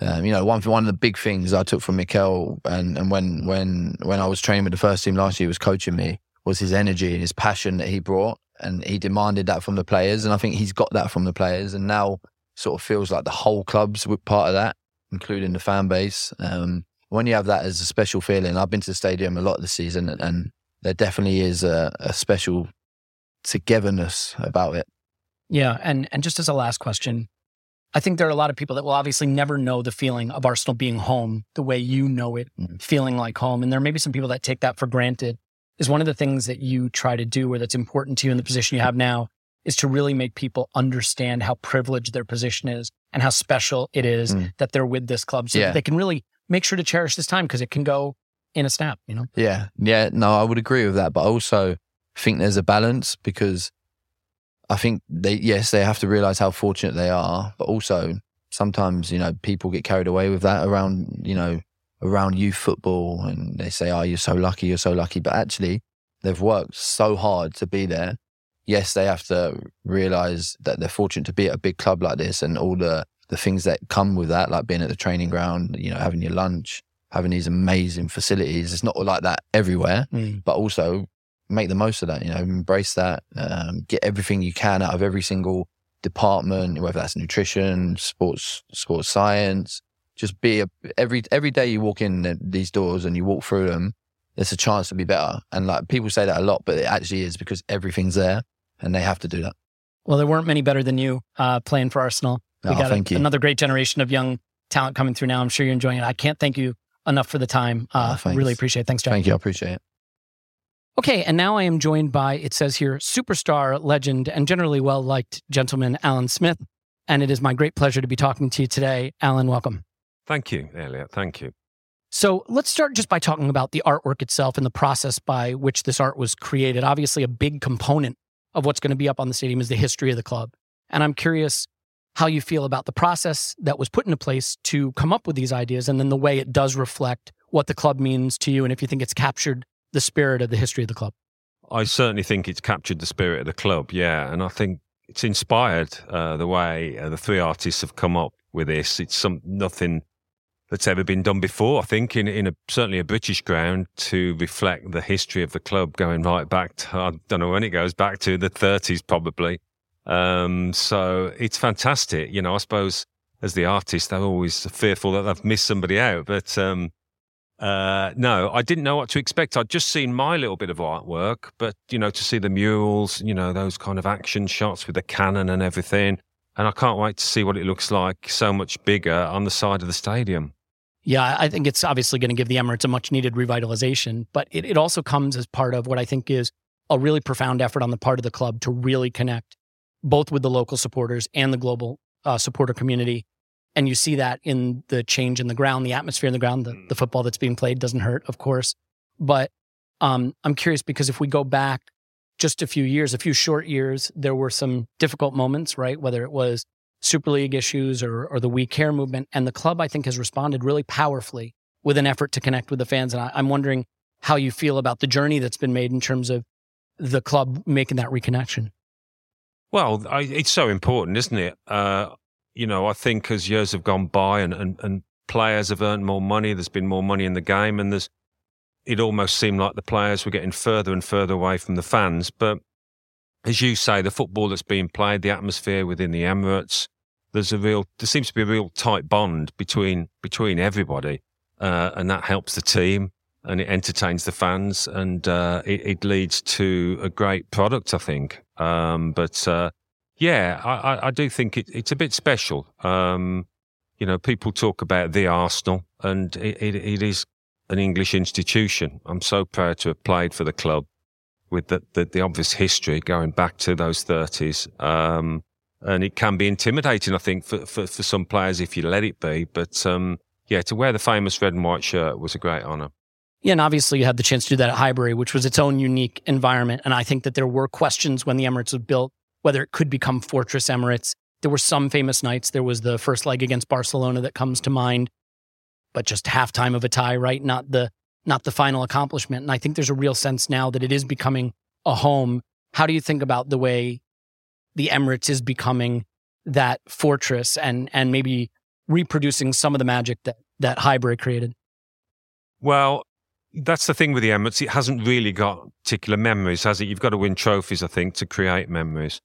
Um, you know, one one of the big things I took from Mikel and and when when when I was training with the first team last year, he was coaching me was his energy and his passion that he brought, and he demanded that from the players, and I think he's got that from the players, and now sort of feels like the whole club's part of that, including the fan base. Um, when you have that as a special feeling, I've been to the stadium a lot this season, and, and there definitely is a, a special togetherness about it. Yeah, and and just as a last question, I think there are a lot of people that will obviously never know the feeling of Arsenal being home the way you know it, Mhm. feeling like home. And there may be some people that take that for granted. Is one of the things that you try to do, or that's important to you in the position you have now, is to really make people understand how privileged their position is and how special it is Mm. that they're with this club, so Yeah. that they can really make sure to cherish this time because it can go in a snap. You know. Yeah, yeah, no, I would agree with that, but also think there's a balance because I think they, yes, they have to realize how fortunate they are, but also sometimes you know people get carried away with that around you know around youth football, and they say, "Oh, you're so lucky, you're so lucky," but actually they've worked so hard to be there. Yes, they have to realize that they're fortunate to be at a big club like this, and all the the things that come with that, like being at the training ground, you know, having your lunch, having these amazing facilities. It's not like that everywhere, Mm. but also make the most of that. You know, embrace that. Um, get everything you can out of every single department, whether that's nutrition, sports, sports science. Just be a, every every day you walk in these doors and you walk through them. There's a chance to be better, and like people say that a lot, but it actually is because everything's there, and they have to do that. Well, there weren't many better than you uh, playing for Arsenal. We Oh, got a- thank you. another great generation of young talent coming through now. I'm sure you're enjoying it. I can't thank you enough for the time. Uh, Oh, really appreciate it. Thanks, Jack. Thank you, I appreciate it. Okay, and now I am joined by, it says here, superstar, legend, and generally well liked gentleman, Alan Smith. And it is my great pleasure to be talking to you today. Alan, welcome. Thank you, Elliot. Thank you. So let's start just by talking about the artwork itself and the process by which this art was created. Obviously, a big component of what's going to be up on the stadium is the history of the club. And I'm curious how you feel about the process that was put into place to come up with these ideas and then the way it does reflect what the club means to you and if you think it's captured the spirit of the history of the club. I certainly think it's captured the spirit of the club, yeah, and I think it's inspired uh, the way uh, the three artists have come up with this. It's some nothing that's ever been done before. I think in in a certainly a British ground to reflect the history of the club going right back to I don't know when it goes back to the 30s probably. Um, so it's fantastic. You know, I suppose as the artist, they're always fearful that they've missed somebody out, but. Um, uh, no, I didn't know what to expect. I'd just seen my little bit of artwork, but you know, to see the murals, you know, those kind of action shots with the cannon and everything, and I can't wait to see what it looks like so much bigger on the side of the stadium. Yeah, I think it's obviously going to give the Emirates a much needed revitalization, but it, it also comes as part of what I think is a really profound effort on the part of the club to really connect both with the local supporters and the global uh, supporter community. And you see that in the change in the ground, the atmosphere in the ground, the, the football that's being played doesn't hurt, of course. But um, I'm curious because if we go back just a few years, a few short years, there were some difficult moments, right? Whether it was Super League issues or, or the We Care movement. And the club, I think, has responded really powerfully with an effort to connect with the fans. And I, I'm wondering how you feel about the journey that's been made in terms of the club making that reconnection. Well, I, it's so important, isn't it? Uh, you know, I think as years have gone by and, and, and players have earned more money, there's been more money in the game, and there's it almost seemed like the players were getting further and further away from the fans. But as you say, the football that's being played, the atmosphere within the Emirates, there's a real, there seems to be a real tight bond between between everybody, uh, and that helps the team and it entertains the fans and uh, it, it, leads to a great product, I think. Um, but uh, yeah, I, I, do think it, it's a bit special. Um, you know, people talk about the Arsenal, and it, it is an English institution. I'm so proud to have played for the club with the, the, the obvious history going back to those 30s. Um, and it can be intimidating, I think, for, for, for, some players if you let it be. But um, yeah, to wear the famous red and white shirt was a great honour. Yeah, and obviously you had the chance to do that at Highbury, which was its own unique environment. And I think that there were questions when the Emirates was built whether it could become Fortress Emirates. There were some famous nights. There was the first leg against Barcelona that comes to mind, but just halftime of a tie, right? Not the not the final accomplishment. And I think there's a real sense now that it is becoming a home. How do you think about the way the Emirates is becoming that fortress and and maybe reproducing some of the magic that that Highbury created? Well, that's the thing with the Emirates. It hasn't really got particular memories, has it? You've got to win trophies, I think, to create memories.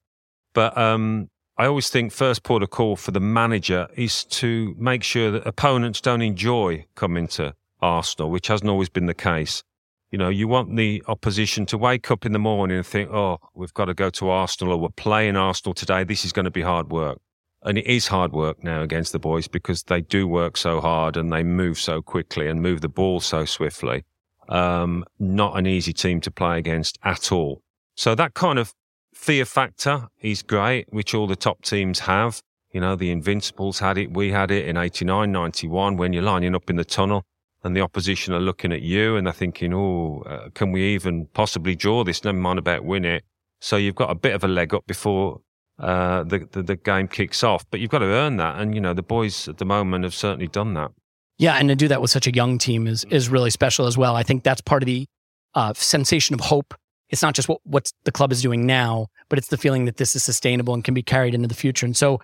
But um, I always think first port of call for the manager is to make sure that opponents don't enjoy coming to Arsenal, which hasn't always been the case. You know, you want the opposition to wake up in the morning and think, oh, we've got to go to Arsenal or we're playing Arsenal today. This is going to be hard work. And it is hard work now against the boys because they do work so hard and they move so quickly and move the ball so swiftly. Um, not an easy team to play against at all. So that kind of fear factor is great, which all the top teams have. You know, the Invincibles had it. We had it in 89, 91 when you're lining up in the tunnel and the opposition are looking at you and they're thinking, oh, uh, can we even possibly draw this? Never mind about win it. So you've got a bit of a leg up before uh, the, the, the game kicks off, but you've got to earn that. And you know the boys at the moment have certainly done that. Yeah, and to do that with such a young team is is really special as well. I think that's part of the uh, sensation of hope. It's not just what what the club is doing now, but it's the feeling that this is sustainable and can be carried into the future. And so,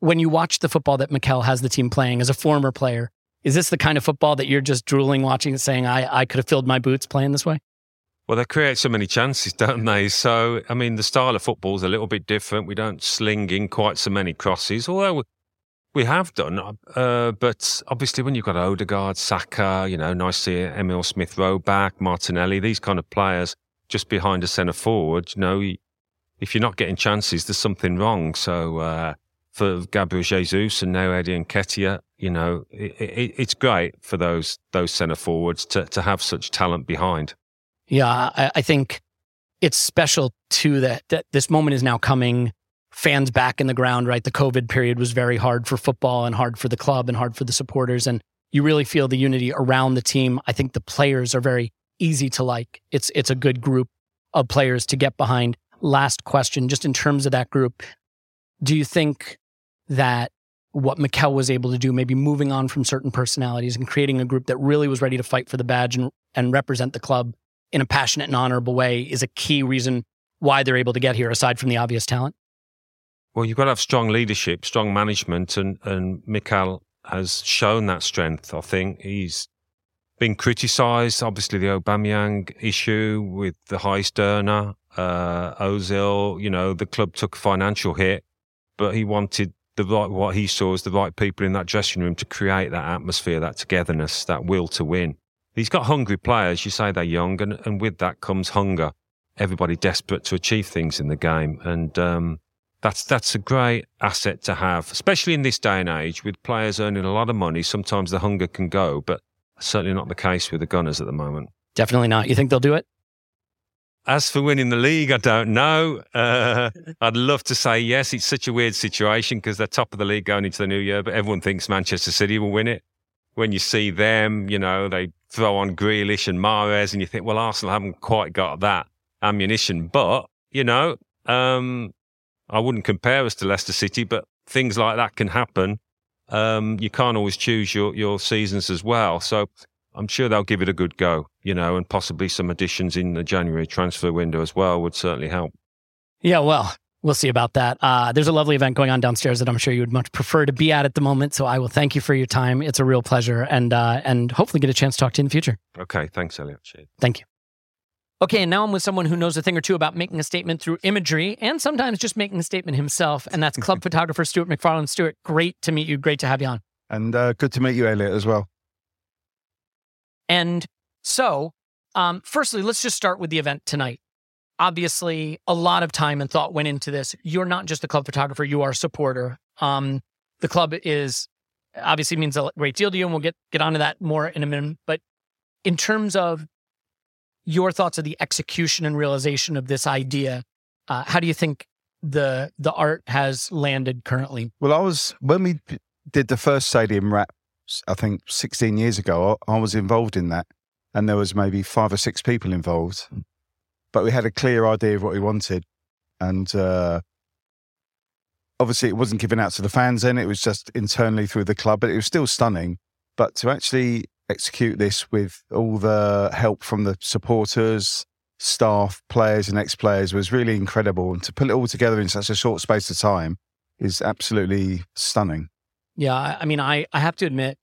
when you watch the football that Mikel has the team playing as a former player, is this the kind of football that you're just drooling watching and saying, "I I could have filled my boots playing this way"? Well, they create so many chances, don't they? So, I mean, the style of football is a little bit different. We don't sling in quite so many crosses, although we have done, uh, but obviously when you've got Odegaard, Saka, you know, nice to see Emil Smith Rowe back, Martinelli, these kind of players just behind a centre forward, you know, if you're not getting chances, there's something wrong. So uh, for Gabriel Jesus and now Eddie Nketiah, you know, it, it, it's great for those those centre forwards to to have such talent behind. Yeah, I, I think it's special too that that this moment is now coming fans back in the ground, right? The COVID period was very hard for football and hard for the club and hard for the supporters. And you really feel the unity around the team. I think the players are very easy to like. It's it's a good group of players to get behind. Last question, just in terms of that group, do you think that what Mikel was able to do, maybe moving on from certain personalities and creating a group that really was ready to fight for the badge and, and represent the club in a passionate and honorable way is a key reason why they're able to get here, aside from the obvious talent? Well, you've got to have strong leadership, strong management, and and Mikel has shown that strength. I think he's been criticised. Obviously, the Aubameyang issue with the highest earner, uh, Ozil. You know, the club took a financial hit, but he wanted the right what he saw as the right people in that dressing room to create that atmosphere, that togetherness, that will to win. He's got hungry players. You say they're young, and, and with that comes hunger. Everybody desperate to achieve things in the game, and um, that's that's a great asset to have, especially in this day and age with players earning a lot of money. Sometimes the hunger can go, but certainly not the case with the Gunners at the moment. Definitely not. You think they'll do it? As for winning the league, I don't know. Uh, (laughs) I'd love to say yes. It's such a weird situation because they're top of the league going into the new year, but everyone thinks Manchester City will win it. When you see them, you know, they throw on Grealish and Mahrez, and you think, well, Arsenal haven't quite got that ammunition. But, you know, um, I wouldn't compare us to Leicester City, but things like that can happen. Um, you can't always choose your, your seasons as well. So I'm sure they'll give it a good go, you know, and possibly some additions in the January transfer window as well would certainly help. Yeah, well, We'll see about that. Uh, there's a lovely event going on downstairs that I'm sure you would much prefer to be at at the moment. So I will thank you for your time. It's a real pleasure, and uh, and hopefully get a chance to talk to you in the future. Okay, thanks, Elliot. Cheers. Thank you. Okay, and now I'm with someone who knows a thing or two about making a statement through imagery and sometimes just making a statement himself, and that's club (laughs) photographer Stuart MacFarlane. Stuart, great to meet you. Great to have you on. And uh, good to meet you, Elliot, as well. And so, um, firstly, let's just start with the event tonight. Obviously, a lot of time and thought went into this. You're not just a club photographer; you are a supporter. Um, the club is obviously means a great deal to you, and we'll get get onto that more in a minute. But in terms of your thoughts of the execution and realization of this idea, uh, how do you think the the art has landed currently? Well, I was when we did the first stadium wrap, I think 16 years ago. I, I was involved in that, and there was maybe five or six people involved, but we had a clear idea of what we wanted, and uh, obviously it wasn't given out to the fans. Then it was just internally through the club, but it was still stunning. But to actually execute this with all the help from the supporters, staff, players, and ex players was really incredible. And to put it all together in such a short space of time is absolutely stunning. Yeah, I mean, I I have to admit,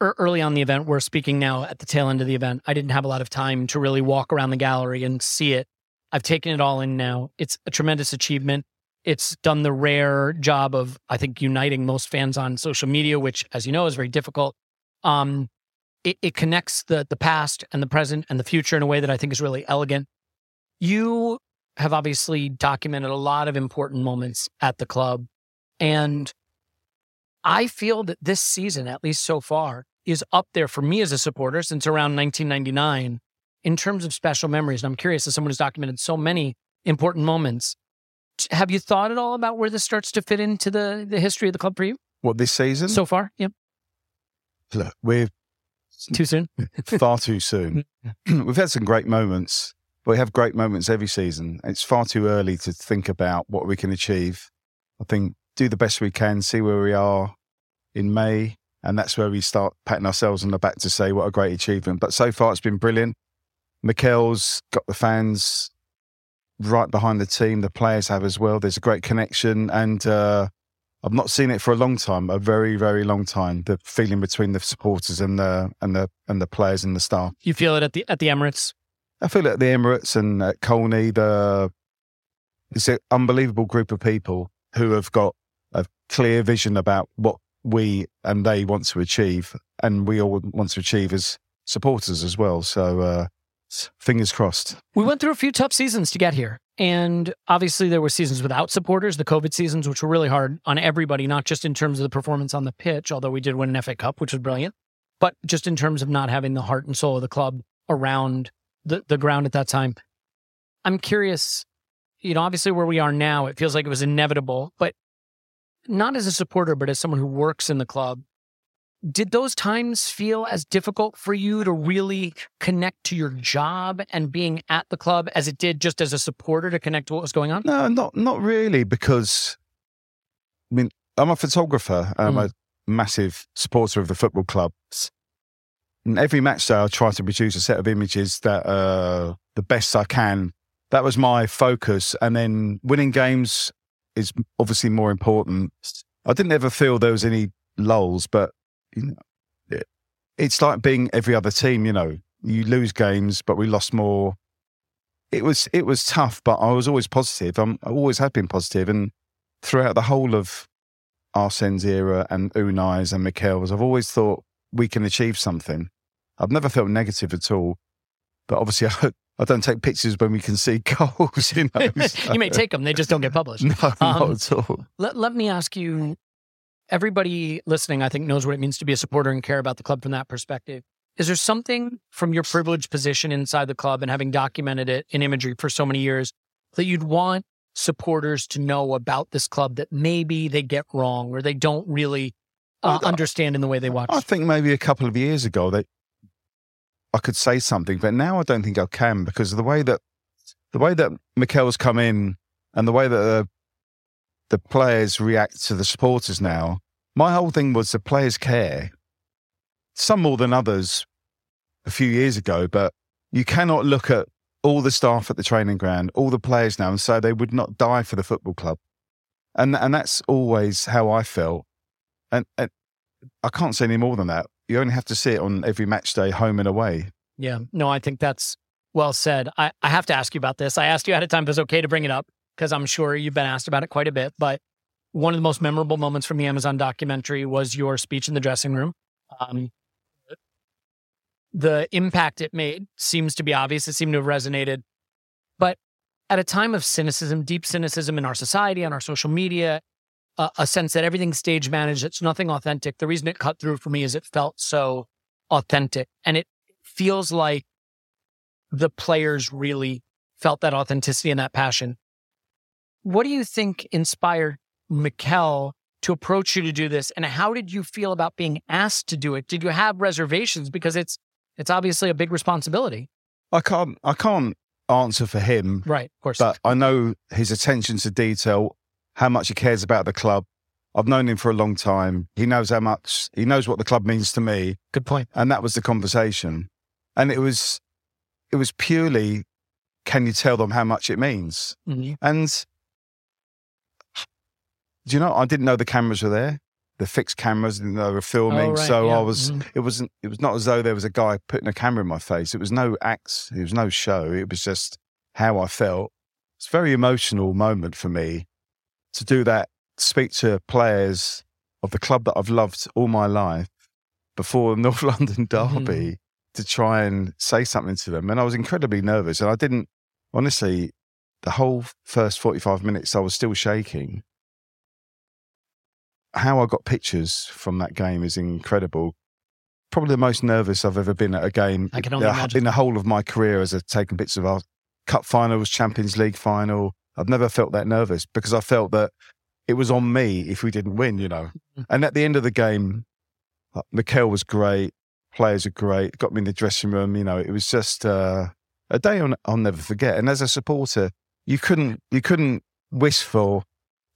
early on the event, we're speaking now at the tail end of the event. I didn't have a lot of time to really walk around the gallery and see it. I've taken it all in now. It's a tremendous achievement. It's done the rare job of, I think, uniting most fans on social media, which, as you know, is very difficult. Um, it, it connects the the past and the present and the future in a way that I think is really elegant. You have obviously documented a lot of important moments at the club, and I feel that this season, at least so far, is up there for me as a supporter since around 1999 in terms of special memories. And I'm curious, as someone who's documented so many important moments, have you thought at all about where this starts to fit into the, the history of the club for you What this season? so far? Yep. Look, we're Too soon? (laughs) far too soon. (clears throat) We've had some great moments, but we have great moments every season. It's far too early to think about what we can achieve. I think do the best we can, see where we are in May, and that's where we start patting ourselves on the back to say what a great achievement. But so far, it's been brilliant. Mikel's got the fans right behind the team. The players have as well. There's a great connection, and uh, I've not seen it for a long time, a very, very long time. The feeling between the supporters and the and the and the players and the staff. You feel it at the at the Emirates? I feel it at the Emirates and at Colney, the it's an unbelievable group of people who have got a clear vision about what we and they want to achieve, and we all want to achieve as supporters as well. So, uh, fingers crossed. We went through a few tough seasons to get here. And obviously, there were seasons without supporters, the COVID seasons, which were really hard on everybody, not just in terms of the performance on the pitch, although we did win an FA Cup, which was brilliant, but just in terms of not having the heart and soul of the club around the, the ground at that time. I'm curious, you know, obviously where we are now, it feels like it was inevitable, but not as a supporter, but as someone who works in the club. Did those times feel as difficult for you to really connect to your job and being at the club as it did just as a supporter to connect to what was going on? No, not not really, because I mean, I'm a photographer. I'm hmm. a massive supporter of the football clubs. And every match day, I try to produce a set of images that are the best I can. That was my focus. And then winning games is obviously more important. I didn't ever feel there was any lulls, but you know, it's like being every other team. You know, you lose games, but we lost more. It was it was tough, but I was always positive. I'm, I always have been positive, and throughout the whole of Arsene's era and Unai's and Mikel's, I've always thought we can achieve something. I've never felt negative at all, but obviously (laughs) I, I don't take pictures when we can see (laughs) goals. You know, (laughs) you may take them, they just don't get published. no, Um, not at all. Let, let me ask you everybody listening, I think, knows what it means to be a supporter and care about the club from that perspective. Is there something from your privileged position inside the club and having documented it in imagery for so many years that you'd want supporters to know about this club that maybe they get wrong or they don't really uh, understand in the way they watch? I think maybe a couple of years ago that I could say something, but now I don't think I can because of the way that the way that Mikel's come in and the way that the, the players react to the supporters now. My whole thing was the players care, some more than others a few years ago, but you cannot look at all the staff at the training ground, all the players now, and so they would not die for the football club. And and that's always how I felt. And, and I can't say any more than that. You only have to see it on every match day, home and away. Yeah. No, I think that's well said. I, I have to ask you about this. I asked you ahead of time if it's okay to bring it up because I'm sure you've been asked about it quite a bit. But one of the most memorable moments from the Amazon documentary was your speech in the dressing room. Um, the impact it made seems to be obvious. It seemed to have resonated. But at a time of cynicism, deep cynicism in our society, on our social media, a sense that everything's stage managed, it's nothing authentic. The reason it cut through for me is it felt so authentic. And it feels like the players really felt that authenticity and that passion. What do you think inspired Mikel to approach you to do this? And how did you feel about being asked to do it? Did you have reservations? Because it's it's obviously a big responsibility. I can't I can't answer for him. Right, of course. But I know his attention to detail, how much he cares about the club. I've known him for a long time. He knows how much he knows what the club means to me. Good point. And that was the conversation. And it was it was purely can you tell them how much it means? Mm-hmm. And do you know I didn't know the cameras were there. The fixed cameras and they were filming. Oh, right, so yeah. I was Mhm. it wasn't it was not as though there was a guy putting a camera in my face. It was no acts, it was no show. It was just how I felt. It's a very emotional moment for me to do that, speak to players of the club that I've loved all my life before the (laughs) North London Derby to try and say something to them. And I was incredibly nervous. And I didn't, honestly, the whole first 45 minutes, I was still shaking. How I got pictures from that game is incredible. Probably the most nervous I've ever been at a game I can only in, imagine. in the whole of my career as I've taken bits of our cup finals, Champions League final. I've never felt that nervous because I felt that it was on me if we didn't win, you know. And at the end of the game, uh, Mikel was great. Players are great. Got me in the dressing room. You know, it was just uh, a day I'll, I'll never forget. And as a supporter, you couldn't you couldn't wish for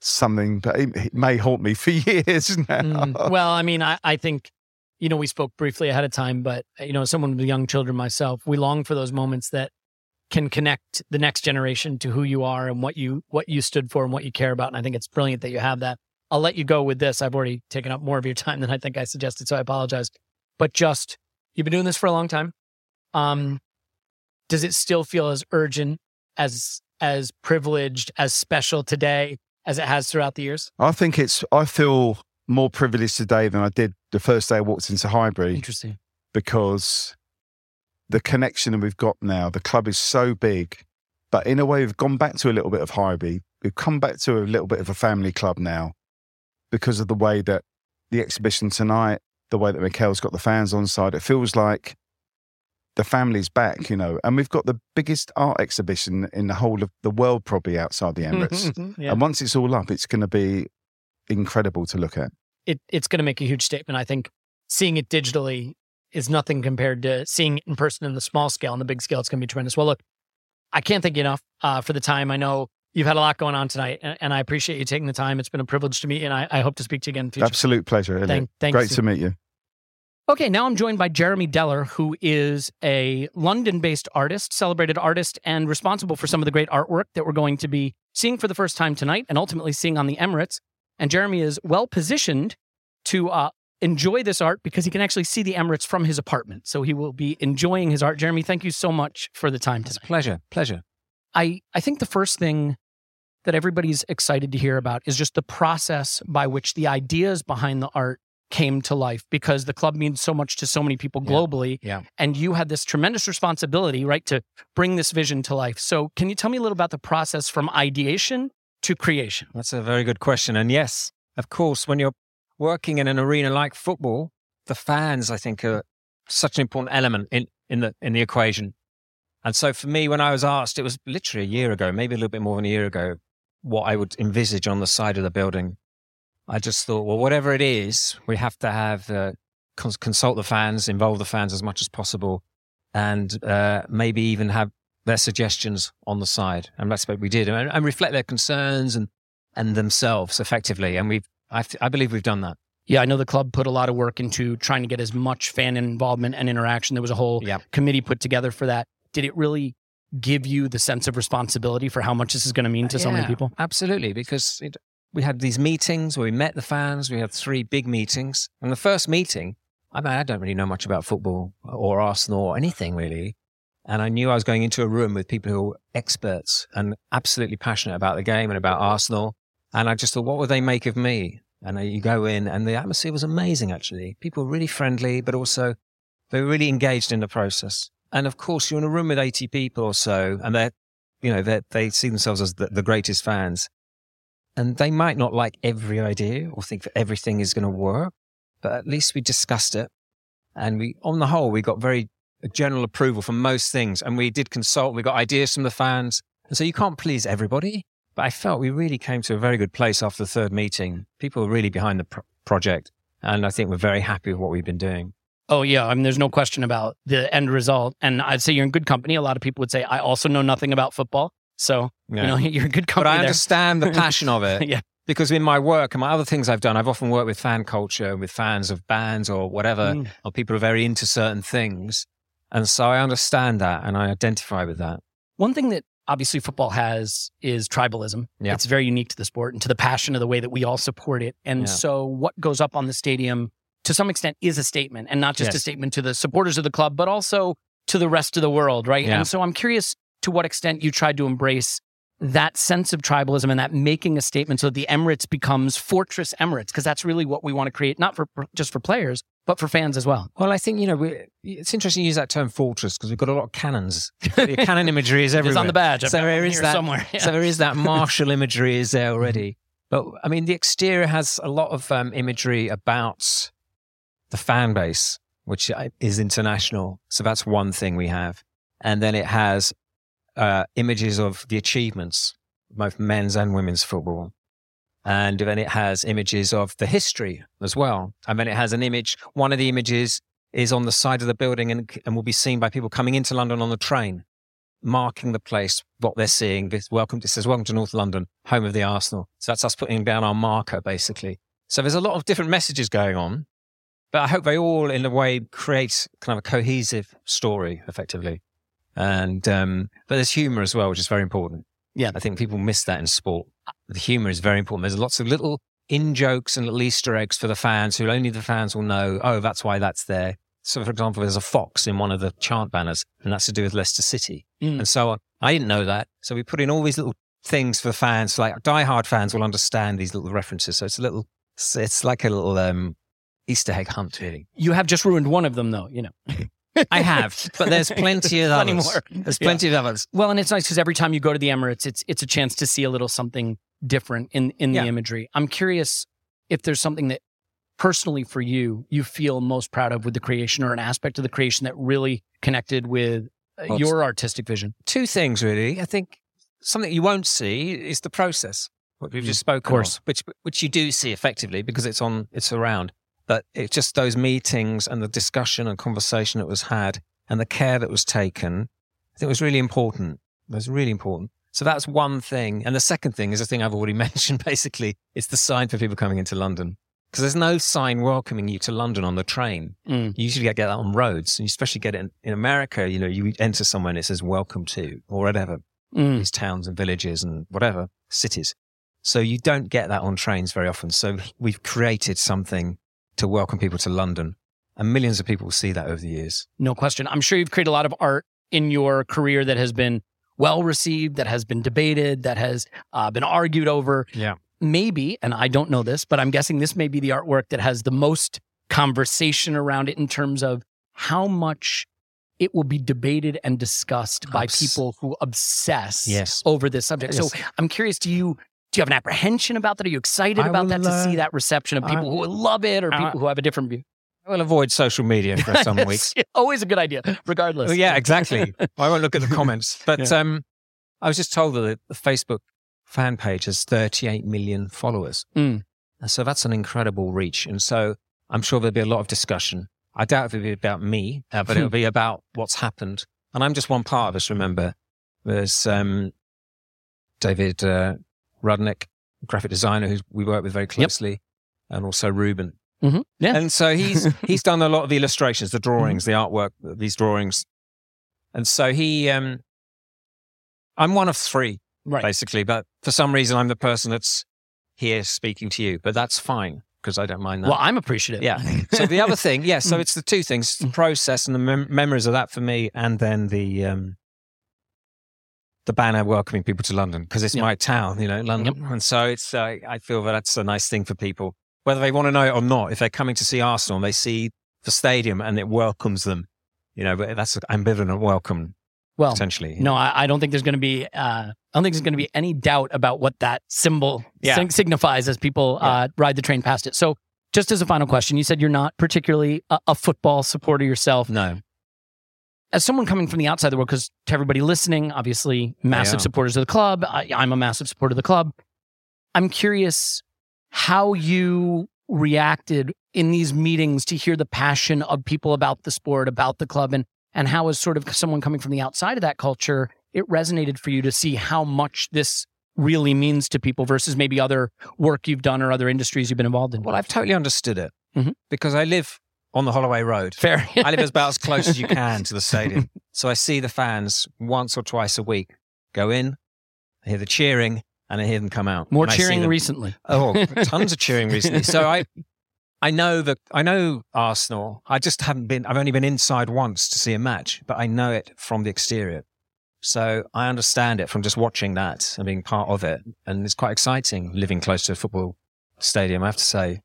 something, but it, may haunt me for (laughs) years now. Mm. Well, I mean, I, I think, you know, we spoke briefly ahead of time, but, you know, someone with young children myself, we long for those moments that can connect the next generation to who you are and what you what you stood for and what you care about. And I think it's brilliant that you have that. I'll let you go with this. I've already taken up more of your (laughs) time than I think I suggested, so I apologize. But just you've been doing this for a long time. Um, does it still feel as urgent, as as privileged, as special today as it has throughout the years? I think it's. I feel more privileged today than I did the first day I walked into Highbury. Interesting. because the connection that we've got now, the club is so big, but in a way, we've gone back to a little bit of Highbury. We've come back to a little bit of a family club now because of the way that the exhibition tonight, the way that Mikel's got the fans on side. It feels like the family's back, you know, and we've got the biggest art exhibition in the whole of the world, probably outside the Emirates. Yeah. And once it's all up, it's going to be incredible to look at. it, it's going to make a huge statement. I think seeing it digitally is nothing compared to seeing it in person in the small scale and the big scale. It's going to be tremendous. Well, look, I can't thank you enough uh, for the time. I know you've had a lot going on tonight, and, and I appreciate you taking the time. It's been a privilege to meet you, and I, I hope to speak to you again in the future. Absolute pleasure. Thank- thanks, Great Steve. to meet you. Okay, now I'm joined by Jeremy Deller, who is a London based artist, celebrated artist, and responsible for some of the great artwork that we're going to be seeing for the first time tonight and ultimately seeing on the Emirates. And Jeremy is well positioned to uh, enjoy this art because he can actually see the Emirates from his apartment. So he will be enjoying his art. Jeremy, thank you so much for the time tonight. Pleasure, pleasure. I, I think the first thing that everybody's excited to hear about is just the process by which the ideas behind the art came to life because the club means so much to so many people Yeah. globally. Yeah. And you had this tremendous responsibility, right, to bring this vision to life. So, can you tell me a little about the process from ideation to creation? That's a very good question. And yes, of course, when you're working in an arena like football, the fans, I think, are such an important element in, in the in the equation. And so for me, when I was asked, it was literally a year ago, maybe a little bit more than a year ago, what I would envisage on the side of the building. I just thought, well, whatever it is, we have to have uh, cons- consult the fans, involve the fans as much as possible, and uh, maybe even have their suggestions on the side. And that's what we did, and, and reflect their concerns and and themselves effectively. And we've, I, I believe we've done that. Yeah, I know the club put a lot of work into trying to get as much fan involvement and interaction. There was a whole Yeah. committee put together for that. Did it really give you the sense of responsibility for how much this is going to mean to so many people? Absolutely, because it, we had these meetings where we met the fans. We had three big meetings. And the first meeting, I mean, I don't really know much about football or Arsenal or anything really. And I knew I was going into a room with people who were experts and absolutely passionate about the game and about Arsenal. And I just thought, what would they make of me? And you go in, and the atmosphere was amazing, actually. People were really friendly, but also they were really engaged in the process. And of course, you're in a room with 80 people or so, and they're, you know, they they see themselves as the, the greatest fans. And they might not like every idea or think that everything is going to work, but at least we discussed it. And we, on the whole, we got very general approval for most things. And we did consult, we got ideas from the fans. And so you can't please everybody. But I felt we really came to a very good place after the third meeting. People were really behind the pro- project. And I think we're very happy with what we've been doing. Oh yeah, I mean, there's no question about the end result, and I'd say you're in good company. A lot of people would say I also know nothing about football, so you know (laughs) you're a good But. I there. understand the passion of it. (laughs) yeah, Because in my work and my other things I've done, I've often worked with fan culture, with fans of bands or whatever, Mm. or people who are very into certain things. And so I understand that and I identify with that. One thing that obviously football has is tribalism. Yeah. It's very unique to the sport and to the passion of the way that we all support it. And Yeah. so what goes up on the stadium to some extent is a statement and not just a statement to the supporters of the club, but also to the rest of the world, right? Yeah. And so I'm curious to what extent you tried to embrace that sense of tribalism and that making a statement so that the Emirates becomes Fortress Emirates, because that's really what we want to create, not for just for players, but for fans as well. Well, I think, you know, we, it's interesting you use that term fortress because we've got a lot of cannons. (laughs) The cannon imagery is everywhere. on the badge. So there is that somewhere. Yeah. So there is that (laughs) martial imagery is there already. But I mean, the exterior has a lot of um, imagery about the fan base, which is international. So that's one thing we have. And then it has uh, images of the achievements, both men's and women's football. And then it has images of the history as well. And then it has an image. One of the images is on the side of the building and, and will be seen by people coming into London on the train, marking the place, what they're seeing. This welcome, it says, welcome to North London, home of the Arsenal. So that's us putting down our marker, basically. So there's a lot of different messages going on, but I hope they all, in a way, create kind of a cohesive story, effectively. And, um, but there's humor as well, which is very important. Yeah. I think people miss that in sport. The humor is very important. There's lots of little in jokes and little Easter eggs for the fans who only the fans will know. Oh, that's why that's there. So, for example, there's a fox in one of the chant banners, and that's to do with Leicester City, Mm. and so on. I didn't know that, so we put in all these little things for the fans. Like diehard fans will understand these little references. So it's a little, it's, it's like a little um, Easter egg hunt, really. You have just ruined one of them, though. You know, (laughs) I have, but there's (laughs) plenty of others. more. There's Yeah. plenty of others. Well, and it's nice because every time you go to the Emirates, it's it's a chance to see a little something different in in Yeah. the imagery. I'm curious if there's something that personally for you you feel most proud of with the creation or an aspect of the creation that really connected with uh, Well, your artistic vision. two things really. I think something you won't see is the process. What we've just spoken Mm, course. of, which which you do see effectively because it's on, it's around. But it's just those meetings and the discussion and conversation that was had and the care that was taken. I think it was really important. It was really important. So that's one thing. And the second thing is a thing I've already (laughs) mentioned. Basically, it's the sign for people coming into London because there's no sign welcoming you to London on the train. Mm. You usually get that on roads, and you especially get it in, in America. You know, you enter somewhere and it says "Welcome to" or whatever Mm. these towns and villages and whatever cities. So you don't get that on trains very often. So we've created something to welcome people to London, and millions of people will see that over the years. No question. I'm sure you've created a lot of art in your career that has been well received, that has been debated, that has uh, been argued over. Yeah. Maybe, and I don't know this, but I'm guessing this may be the artwork that has the most conversation around it in terms of how much it will be debated and discussed by people who obsess Yes. over this subject. So I'm curious, do you do you have an apprehension about that? Are you excited I about that to see that reception of I- people who will love it or I- people who have a different view? I will avoid social media for (laughs) some weeks. Always a good idea, regardless. Well, yeah, exactly. (laughs) I won't look at the comments. (laughs) But um, I was just told that the, Facebook fan page has 38 million followers. Mm. And so that's an incredible reach. And so I'm sure there'll be a lot of discussion. I doubt it'll be about me, uh, but it'll be about what's happened. And I'm just one part of us, remember. There's um, David uh, Rudnick, graphic designer who we work with very closely, and also Ruben. Mhm. Yeah. And so he's (laughs) he's done a lot of the illustrations, the drawings, the artwork, these drawings. And so he um I'm one of three, Right. basically. But for some reason, I'm the person that's here speaking to you. But that's fine because I don't mind that. Well, I'm appreciative. Yeah. (laughs) So the other thing, yeah. So Mm. it's the two things: the process and the mem- memories of that for me, and then the um, the banner welcoming people to London because it's Yep. my town, you know, London. And so it's uh, I feel that that's a nice thing for people, whether they want to know it or not. If they're coming to see Arsenal, and they see the stadium and it welcomes them, you know. But that's an ambivalent welcome Well, potentially. No, I, I don't think there's going to be. Uh, I don't think there's going to be any doubt about what that symbol Yeah. sig- signifies as people uh, ride the train past it. So, just as a final question, you said you're not particularly a, a football supporter yourself. No. As someone coming from the outside of the world, because to everybody listening, obviously massive supporters of the club. I, I'm a massive supporter of the club. I'm curious how you reacted in these meetings to hear the passion of people about the sport, about the club, and and how, as sort of someone coming from the outside of that culture, it resonated for you to see how much this really means to people versus maybe other work you've done or other industries you've been involved in. Well, I've totally understood it Mhm. because I live on the Holloway Road. Fair. (laughs) I live (laughs) about as close as you can to the stadium. So I see the fans once or twice a week go in, I hear the cheering, and I hear them come out. More And I see cheering recently. Oh, (laughs) tons of cheering recently. So I, I know that I know Arsenal. I just haven't been. I've only been inside once to see a match, but I know it from the exterior. So I understand it from just watching that and being part of it, and it's quite exciting living close to a football stadium. I have to say.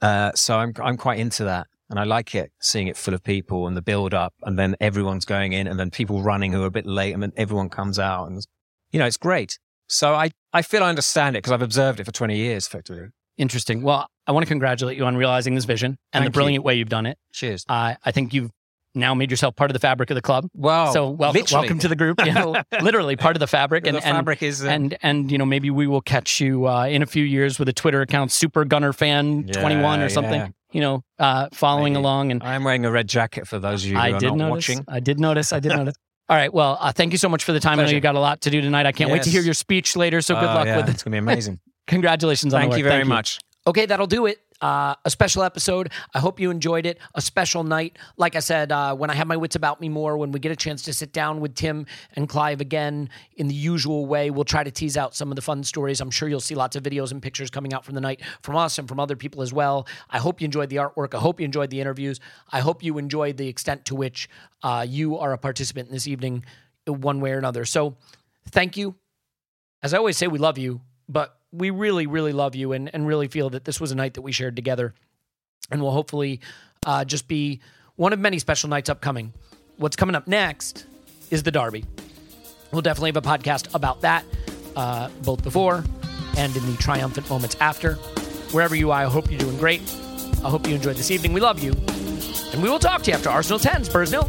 Uh, so I'm I'm quite into that, and I like it seeing it full of people and the build up, and then everyone's going in, and then people running who are a bit late, and then everyone comes out, and you know it's great. So I I feel I understand it because I've observed it for 20 years, effectively. Interesting. Well, I want to congratulate you on realizing this vision and Thank the you. brilliant way you've done it. Cheers. Uh, I think you've now made yourself part of the fabric of the club. Wow. So wel- literally. welcome to the group. (laughs) You (laughs) know, literally part of the fabric. And, the and- fabric is uh, and and you know maybe we will catch you uh, in a few years with a Twitter account, Super Gunner Fan Yeah, Twenty One or something. yeah. You know, uh, following along. And I'm wearing a red jacket for those of you who I are did not notice. watching. I did notice. I did (laughs) notice. All right. Well, uh, thank you so much for the time. I know you got a lot to do tonight. I can't wait to hear your speech later. So good Oh, luck yeah, with it. It's going to be amazing. (laughs) Congratulations on Thank the work. you very much. Okay, that'll do it. Uh, a special episode. I hope you enjoyed it. A special night. Like I said, uh, when I have my wits about me more, when we get a chance to sit down with Tim and Clive again in the usual way, we'll try to tease out some of the fun stories. I'm sure you'll see lots of videos and pictures coming out from the night from us and from other people as well. I hope you enjoyed the artwork. I hope you enjoyed the interviews. I hope you enjoyed the extent to which uh, you are a participant in this evening, one way or another. So, thank you. As I always say, we love you, but we really, really love you and, and really feel that this was a night that we shared together and will hopefully uh, just be one of many special nights upcoming. What's coming up next is the Derby. We'll definitely have a podcast about that, uh, both before and in the triumphant moments after. Wherever you are, I hope you're doing great. I hope you enjoyed this evening. We love you. And we will talk to you after Arsenal 10, Spurs nil.